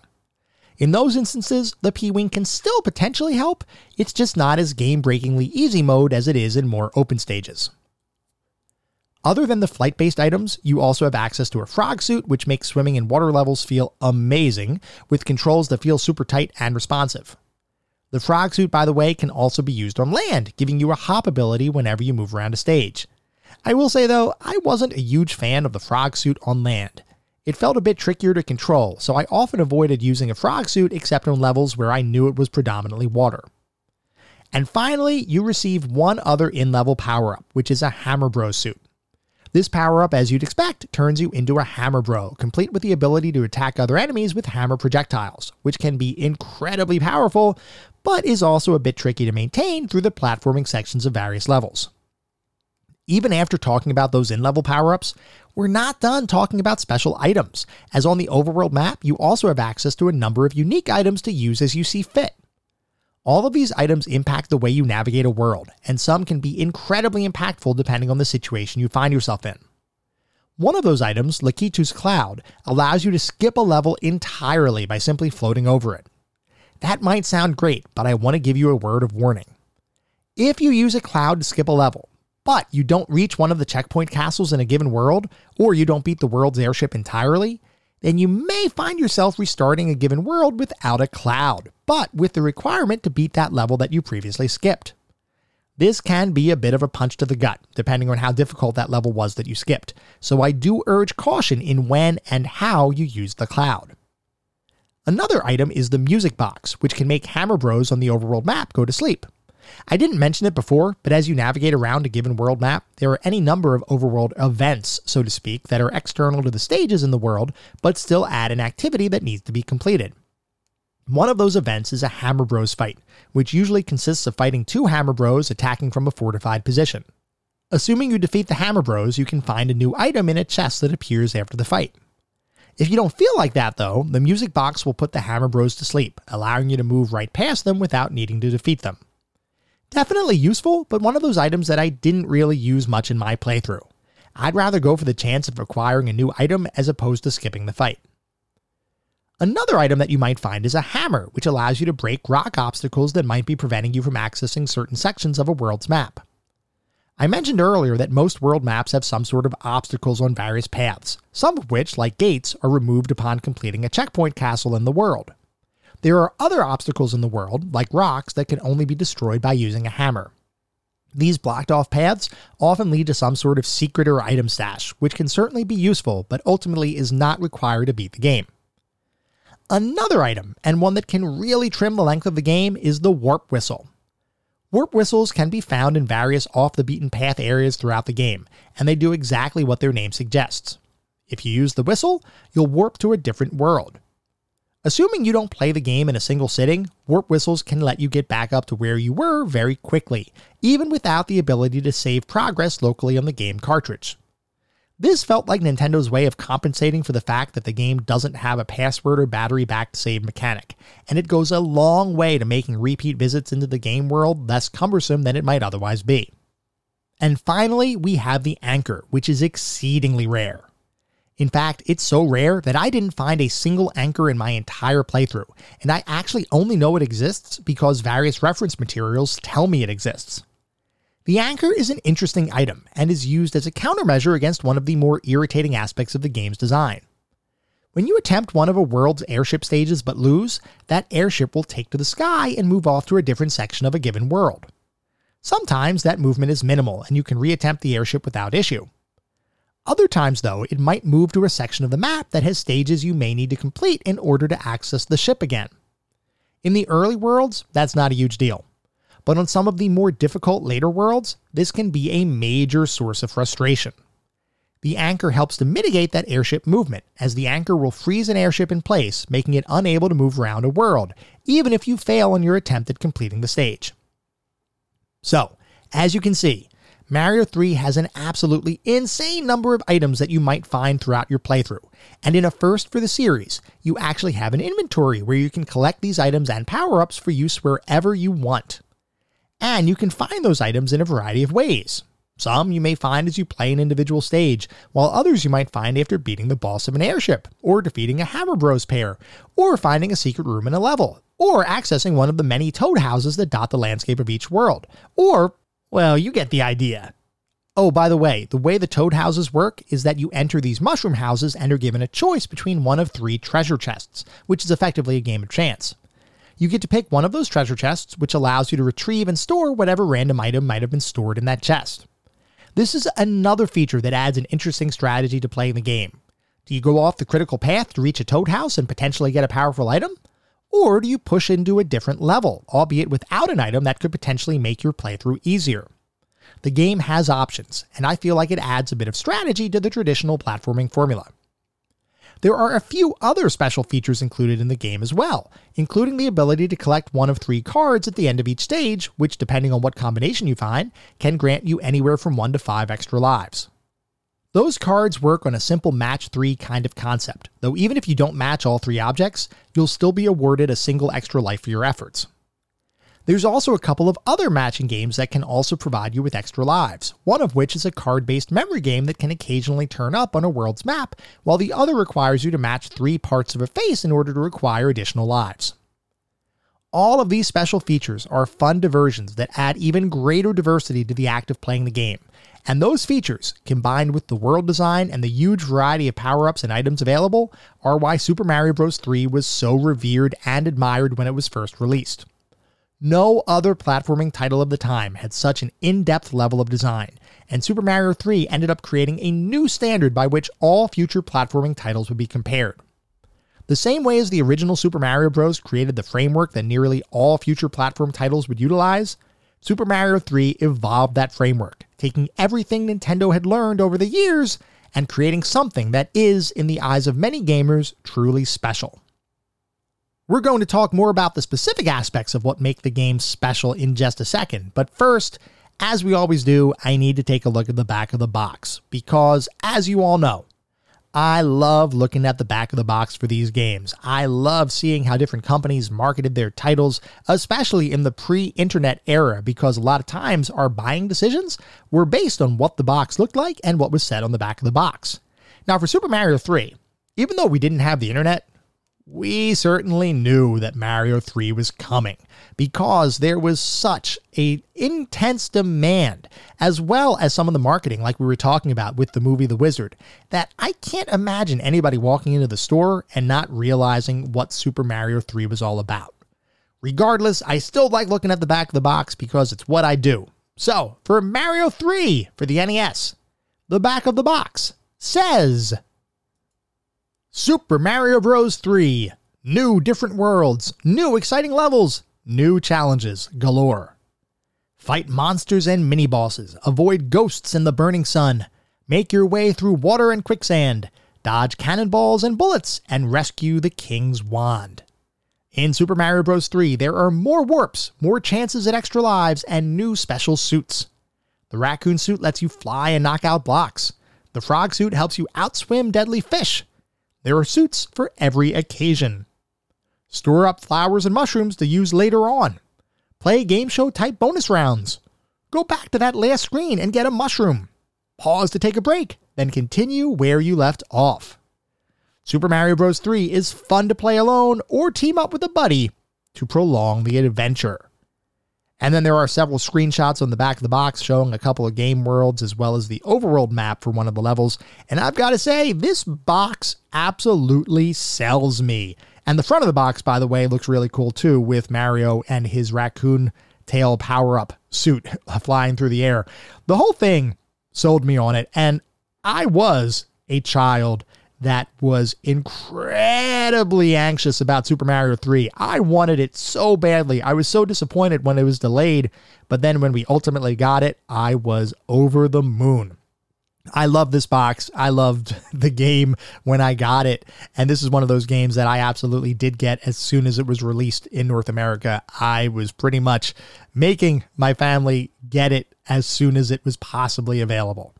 In those instances, the P Wing can still potentially help, it's just not as game breakingly easy mode as it is in more open stages. Other than the flight based items, you also have access to a frog suit, which makes swimming in water levels feel amazing, with controls that feel super tight and responsive. The frog suit, by the way, can also be used on land, giving you a hop ability whenever you move around a stage. I will say though, I wasn't a huge fan of the frog suit on land. It felt a bit trickier to control, so I often avoided using a frog suit except on levels where I knew it was predominantly water. And finally, you receive one other in level power up, which is a Hammer Bro suit. This power up, as you'd expect, turns you into a Hammer Bro, complete with the ability to attack other enemies with hammer projectiles, which can be incredibly powerful, but is also a bit tricky to maintain through the platforming sections of various levels. Even after talking about those in level power ups, we're not done talking about special items, as on the overworld map, you also have access to a number of unique items to use as you see fit. All of these items impact the way you navigate a world, and some can be incredibly impactful depending on the situation you find yourself in. One of those items, Lakitu's Cloud, allows you to skip a level entirely by simply floating over it. That might sound great, but I want to give you a word of warning. If you use a cloud to skip a level, but you don't reach one of the checkpoint castles in a given world, or you don't beat the world's airship entirely, then you may find yourself restarting a given world without a cloud, but with the requirement to beat that level that you previously skipped. This can be a bit of a punch to the gut, depending on how difficult that level was that you skipped, so I do urge caution in when and how you use the cloud. Another item is the music box, which can make Hammer Bros on the overworld map go to sleep. I didn't mention it before, but as you navigate around a given world map, there are any number of overworld events, so to speak, that are external to the stages in the world, but still add an activity that needs to be completed. One of those events is a Hammer Bros fight, which usually consists of fighting two Hammer Bros attacking from a fortified position. Assuming you defeat the Hammer Bros, you can find a new item in a chest that appears after the fight. If you don't feel like that, though, the music box will put the Hammer Bros to sleep, allowing you to move right past them without needing to defeat them. Definitely useful, but one of those items that I didn't really use much in my playthrough. I'd rather go for the chance of acquiring a new item as opposed to skipping the fight. Another item that you might find is a hammer, which allows you to break rock obstacles that might be preventing you from accessing certain sections of a world's map. I mentioned earlier that most world maps have some sort of obstacles on various paths, some of which, like gates, are removed upon completing a checkpoint castle in the world. There are other obstacles in the world, like rocks, that can only be destroyed by using a hammer. These blocked off paths often lead to some sort of secret or item stash, which can certainly be useful, but ultimately is not required to beat the game. Another item, and one that can really trim the length of the game, is the Warp Whistle. Warp whistles can be found in various off the beaten path areas throughout the game, and they do exactly what their name suggests. If you use the whistle, you'll warp to a different world. Assuming you don't play the game in a single sitting, warp whistles can let you get back up to where you were very quickly, even without the ability to save progress locally on the game cartridge. This felt like Nintendo's way of compensating for the fact that the game doesn't have a password or battery backed save mechanic, and it goes a long way to making repeat visits into the game world less cumbersome than it might otherwise be. And finally, we have the anchor, which is exceedingly rare. In fact, it's so rare that I didn't find a single anchor in my entire playthrough, and I actually only know it exists because various reference materials tell me it exists. The anchor is an interesting item and is used as a countermeasure against one of the more irritating aspects of the game's design. When you attempt one of a world's airship stages but lose, that airship will take to the sky and move off to a different section of a given world. Sometimes that movement is minimal and you can reattempt the airship without issue. Other times, though, it might move to a section of the map that has stages you may need to complete in order to access the ship again. In the early worlds, that's not a huge deal. But on some of the more difficult later worlds, this can be a major source of frustration. The anchor helps to mitigate that airship movement, as the anchor will freeze an airship in place, making it unable to move around a world, even if you fail in your attempt at completing the stage. So, as you can see, Mario 3 has an absolutely insane number of items that you might find throughout your playthrough. And in a first for the series, you actually have an inventory where you can collect these items and power ups for use wherever you want. And you can find those items in a variety of ways. Some you may find as you play an individual stage, while others you might find after beating the boss of an airship, or defeating a Hammer Bros pair, or finding a secret room in a level, or accessing one of the many toad houses that dot the landscape of each world, or, well, you get the idea. Oh, by the way, the way the toad houses work is that you enter these mushroom houses and are given a choice between one of three treasure chests, which is effectively a game of chance. You get to pick one of those treasure chests, which allows you to retrieve and store whatever random item might have been stored in that chest. This is another feature that adds an interesting strategy to playing the game. Do you go off the critical path to reach a toad house and potentially get a powerful item? Or do you push into a different level, albeit without an item that could potentially make your playthrough easier? The game has options, and I feel like it adds a bit of strategy to the traditional platforming formula. There are a few other special features included in the game as well, including the ability to collect one of three cards at the end of each stage, which, depending on what combination you find, can grant you anywhere from 1 to 5 extra lives. Those cards work on a simple match 3 kind of concept, though even if you don't match all three objects, you'll still be awarded a single extra life for your efforts. There's also a couple of other matching games that can also provide you with extra lives, one of which is a card based memory game that can occasionally turn up on a world's map, while the other requires you to match three parts of a face in order to acquire additional lives. All of these special features are fun diversions that add even greater diversity to the act of playing the game, and those features, combined with the world design and the huge variety of power ups and items available, are why Super Mario Bros. 3 was so revered and admired when it was first released. No other platforming title of the time had such an in depth level of design, and Super Mario 3 ended up creating a new standard by which all future platforming titles would be compared. The same way as the original Super Mario Bros. created the framework that nearly all future platform titles would utilize, Super Mario 3 evolved that framework, taking everything Nintendo had learned over the years and creating something that is, in the eyes of many gamers, truly special. We're going to talk more about the specific aspects of what make the game special in just a second, but first, as we always do, I need to take a look at the back of the box, because as you all know, I love looking at the back of the box for these games. I love seeing how different companies marketed their titles, especially in the pre internet era, because a lot of times our buying decisions were based on what the box looked like and what was said on the back of the box. Now, for Super Mario 3, even though we didn't have the internet, we certainly knew that Mario 3 was coming because there was such a intense demand as well as some of the marketing like we were talking about with the movie The Wizard that I can't imagine anybody walking into the store and not realizing what Super Mario 3 was all about. Regardless, I still like looking at the back of the box because it's what I do. So, for Mario 3 for the NES, the back of the box says Super Mario Bros. 3. New different worlds, new exciting levels, new challenges galore. Fight monsters and mini bosses, avoid ghosts in the burning sun, make your way through water and quicksand, dodge cannonballs and bullets, and rescue the King's Wand. In Super Mario Bros. 3, there are more warps, more chances at extra lives, and new special suits. The raccoon suit lets you fly and knock out blocks. The frog suit helps you outswim deadly fish. There are suits for every occasion. Store up flowers and mushrooms to use later on. Play game show type bonus rounds. Go back to that last screen and get a mushroom. Pause to take a break, then continue where you left off. Super Mario Bros. 3 is fun to play alone or team up with a buddy to prolong the adventure. And then there are several screenshots on the back of the box showing a couple of game worlds as well as the overworld map for one of the levels. And I've got to say, this box absolutely sells me. And the front of the box, by the way, looks really cool too, with Mario and his raccoon tail power up suit flying through the air. The whole thing sold me on it. And I was a child that was incredibly anxious about Super Mario 3. I wanted it so badly. I was so disappointed when it was delayed, but then when we ultimately got it, I was over the moon. I love this box. I loved the game when I got it. And this is one of those games that I absolutely did get as soon as it was released in North America. I was pretty much making my family get it as soon as it was possibly available.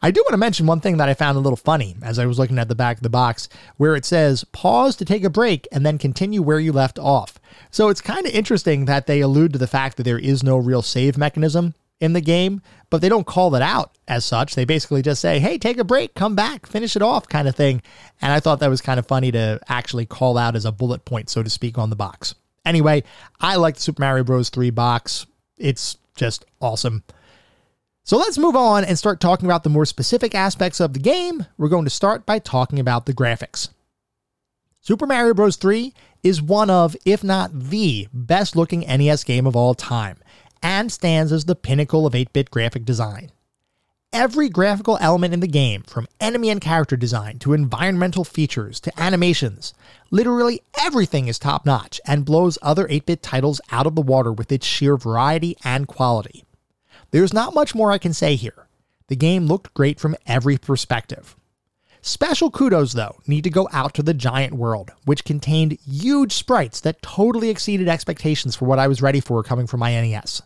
I do want to mention one thing that I found a little funny as I was looking at the back of the box, where it says pause to take a break and then continue where you left off. So it's kind of interesting that they allude to the fact that there is no real save mechanism in the game, but they don't call it out as such. They basically just say, hey, take a break, come back, finish it off, kind of thing. And I thought that was kind of funny to actually call out as a bullet point, so to speak, on the box. Anyway, I like the Super Mario Bros. 3 box. It's just awesome. So let's move on and start talking about the more specific aspects of the game. We're going to start by talking about the graphics. Super Mario Bros. 3 is one of, if not the, best looking NES game of all time, and stands as the pinnacle of 8 bit graphic design. Every graphical element in the game, from enemy and character design to environmental features to animations, literally everything is top notch and blows other 8 bit titles out of the water with its sheer variety and quality. There's not much more I can say here. The game looked great from every perspective. Special kudos, though, need to go out to the giant world, which contained huge sprites that totally exceeded expectations for what I was ready for coming from my NES.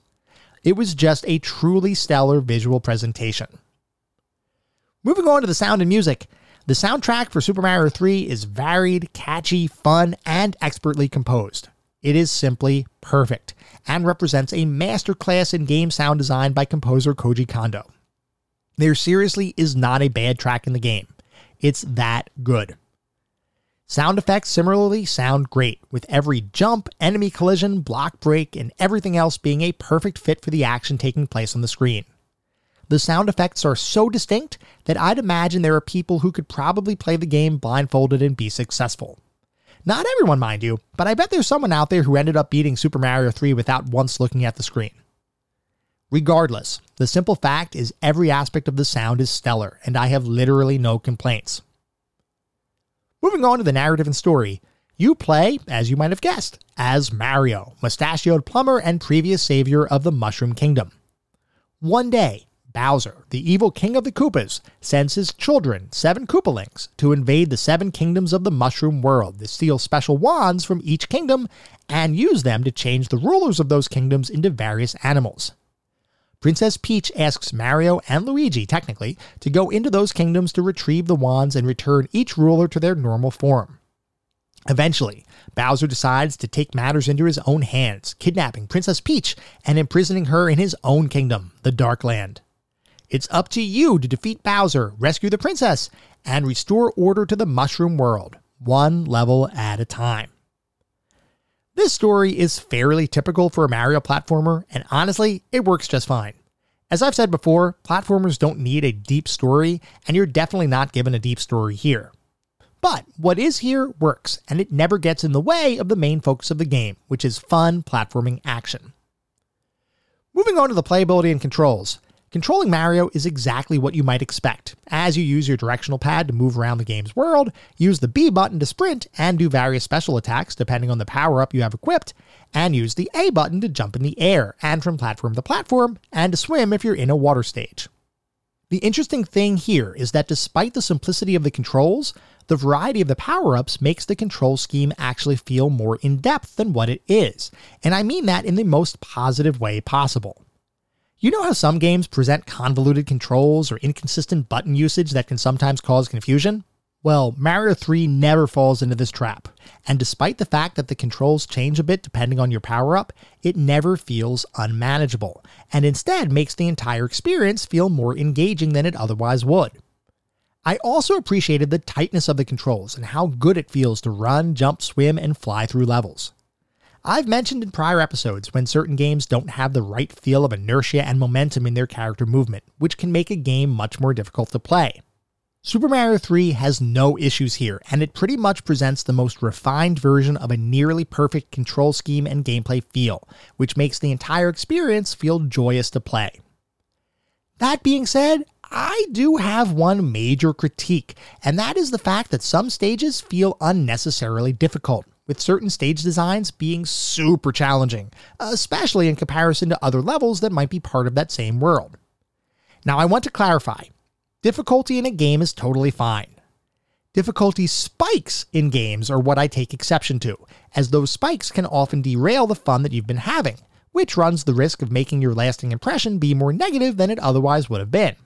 It was just a truly stellar visual presentation. Moving on to the sound and music, the soundtrack for Super Mario 3 is varied, catchy, fun, and expertly composed. It is simply perfect and represents a masterclass in game sound design by composer Koji Kondo. There seriously is not a bad track in the game. It's that good. Sound effects similarly sound great, with every jump, enemy collision, block break, and everything else being a perfect fit for the action taking place on the screen. The sound effects are so distinct that I'd imagine there are people who could probably play the game blindfolded and be successful. Not everyone, mind you, but I bet there's someone out there who ended up beating Super Mario 3 without once looking at the screen. Regardless, the simple fact is every aspect of the sound is stellar, and I have literally no complaints. Moving on to the narrative and story, you play, as you might have guessed, as Mario, mustachioed plumber and previous savior of the Mushroom Kingdom. One day, Bowser, the evil king of the Koopas, sends his children, seven Koopalings, to invade the seven kingdoms of the Mushroom World to steal special wands from each kingdom and use them to change the rulers of those kingdoms into various animals. Princess Peach asks Mario and Luigi, technically, to go into those kingdoms to retrieve the wands and return each ruler to their normal form. Eventually, Bowser decides to take matters into his own hands, kidnapping Princess Peach and imprisoning her in his own kingdom, the Dark Land. It's up to you to defeat Bowser, rescue the princess, and restore order to the Mushroom World, one level at a time. This story is fairly typical for a Mario platformer, and honestly, it works just fine. As I've said before, platformers don't need a deep story, and you're definitely not given a deep story here. But what is here works, and it never gets in the way of the main focus of the game, which is fun platforming action. Moving on to the playability and controls. Controlling Mario is exactly what you might expect, as you use your directional pad to move around the game's world, use the B button to sprint and do various special attacks depending on the power up you have equipped, and use the A button to jump in the air and from platform to platform, and to swim if you're in a water stage. The interesting thing here is that despite the simplicity of the controls, the variety of the power ups makes the control scheme actually feel more in depth than what it is, and I mean that in the most positive way possible. You know how some games present convoluted controls or inconsistent button usage that can sometimes cause confusion? Well, Mario 3 never falls into this trap, and despite the fact that the controls change a bit depending on your power up, it never feels unmanageable, and instead makes the entire experience feel more engaging than it otherwise would. I also appreciated the tightness of the controls and how good it feels to run, jump, swim, and fly through levels. I've mentioned in prior episodes when certain games don't have the right feel of inertia and momentum in their character movement, which can make a game much more difficult to play. Super Mario 3 has no issues here, and it pretty much presents the most refined version of a nearly perfect control scheme and gameplay feel, which makes the entire experience feel joyous to play. That being said, I do have one major critique, and that is the fact that some stages feel unnecessarily difficult, with certain stage designs being super challenging, especially in comparison to other levels that might be part of that same world. Now, I want to clarify difficulty in a game is totally fine. Difficulty spikes in games are what I take exception to, as those spikes can often derail the fun that you've been having, which runs the risk of making your lasting impression be more negative than it otherwise would have been.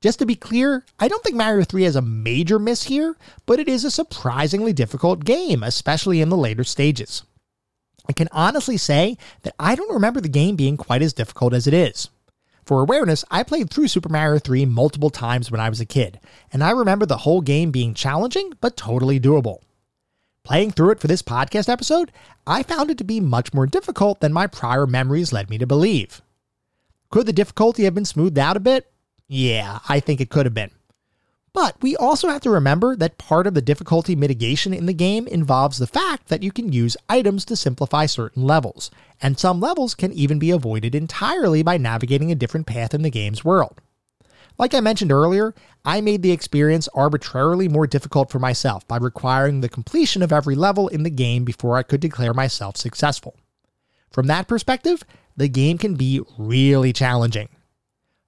Just to be clear, I don't think Mario 3 has a major miss here, but it is a surprisingly difficult game, especially in the later stages. I can honestly say that I don't remember the game being quite as difficult as it is. For awareness, I played through Super Mario 3 multiple times when I was a kid, and I remember the whole game being challenging but totally doable. Playing through it for this podcast episode, I found it to be much more difficult than my prior memories led me to believe. Could the difficulty have been smoothed out a bit? Yeah, I think it could have been. But we also have to remember that part of the difficulty mitigation in the game involves the fact that you can use items to simplify certain levels, and some levels can even be avoided entirely by navigating a different path in the game's world. Like I mentioned earlier, I made the experience arbitrarily more difficult for myself by requiring the completion of every level in the game before I could declare myself successful. From that perspective, the game can be really challenging.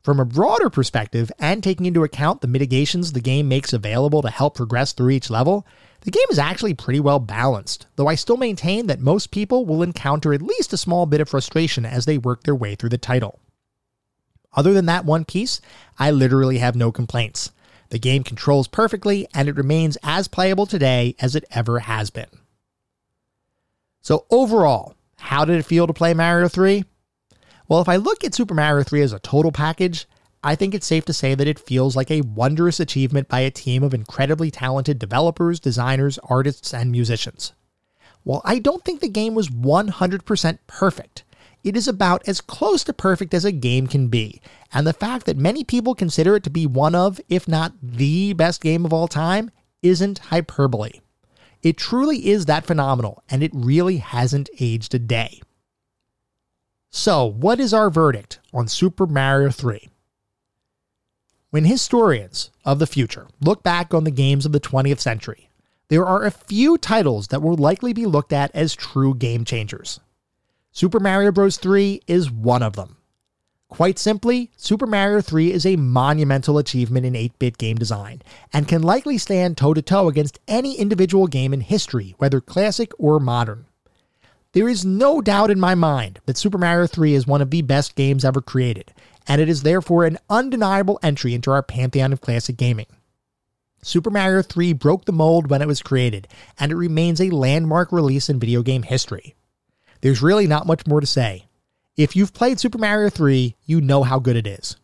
From a broader perspective, and taking into account the mitigations the game makes available to help progress through each level, the game is actually pretty well balanced, though I still maintain that most people will encounter at least a small bit of frustration as they work their way through the title. Other than that one piece, I literally have no complaints. The game controls perfectly, and it remains as playable today as it ever has been. So, overall, how did it feel to play Mario 3? Well, if I look at Super Mario 3 as a total package, I think it's safe to say that it feels like a wondrous achievement by a team of incredibly talented developers, designers, artists, and musicians. While I don't think the game was 100% perfect, it is about as close to perfect as a game can be, and the fact that many people consider it to be one of, if not the best game of all time, isn't hyperbole. It truly is that phenomenal, and it really hasn't aged a day. So, what is our verdict on Super Mario 3? When historians of the future look back on the games of the 20th century, there are a few titles that will likely be looked at as true game changers. Super Mario Bros. 3 is one of them. Quite simply, Super Mario 3 is a monumental achievement in 8 bit game design, and can likely stand toe to toe against any individual game in history, whether classic or modern. There is no doubt in my mind that Super Mario 3 is one of the best games ever created, and it is therefore an undeniable entry into our pantheon of classic gaming. Super Mario 3 broke the mold when it was created, and it remains a landmark release in video game history. There's really not much more to say. If you've played Super Mario 3, you know how good it is.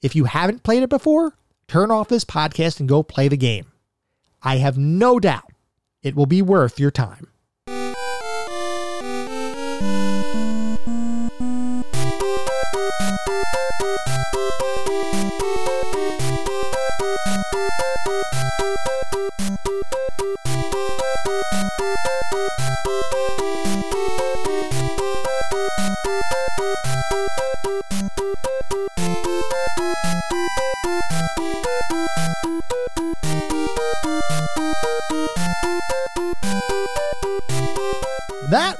If you haven't played it before, turn off this podcast and go play the game. I have no doubt it will be worth your time. Thank you.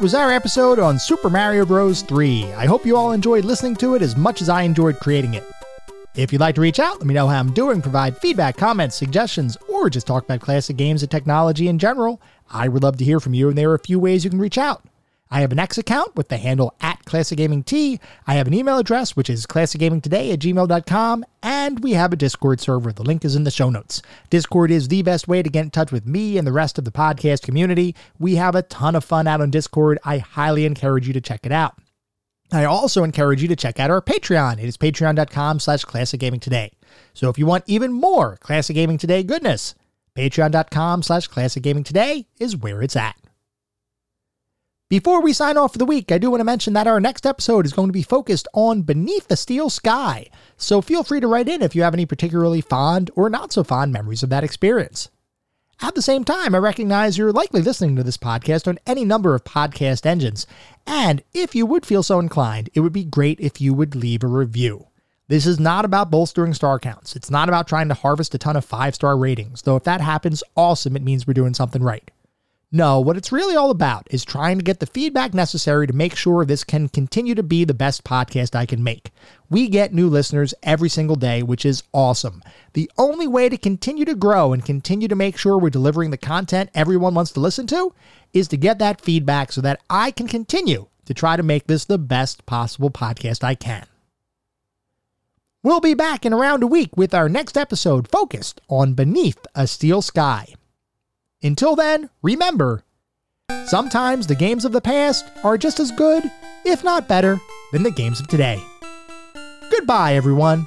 Was our episode on Super Mario Bros. 3. I hope you all enjoyed listening to it as much as I enjoyed creating it. If you'd like to reach out, let me know how I'm doing, provide feedback, comments, suggestions, or just talk about classic games and technology in general, I would love to hear from you, and there are a few ways you can reach out. I have an X account with the handle at ClassicGamingT. I have an email address, which is classicgamingtoday at gmail.com. And we have a Discord server. The link is in the show notes. Discord is the best way to get in touch with me and the rest of the podcast community. We have a ton of fun out on Discord. I highly encourage you to check it out. I also encourage you to check out our Patreon. It is patreon.com slash classicgamingtoday. So if you want even more Classic Gaming Today goodness, patreon.com slash classicgamingtoday is where it's at. Before we sign off for the week, I do want to mention that our next episode is going to be focused on Beneath the Steel Sky, so feel free to write in if you have any particularly fond or not so fond memories of that experience. At the same time, I recognize you're likely listening to this podcast on any number of podcast engines, and if you would feel so inclined, it would be great if you would leave a review. This is not about bolstering star counts. It's not about trying to harvest a ton of five star ratings, though if that happens, awesome, it means we're doing something right. No, what it's really all about is trying to get the feedback necessary to make sure this can continue to be the best podcast I can make. We get new listeners every single day, which is awesome. The only way to continue to grow and continue to make sure we're delivering the content everyone wants to listen to is to get that feedback so that I can continue to try to make this the best possible podcast I can. We'll be back in around a week with our next episode focused on Beneath a Steel Sky. Until then, remember sometimes the games of the past are just as good, if not better, than the games of today. Goodbye, everyone.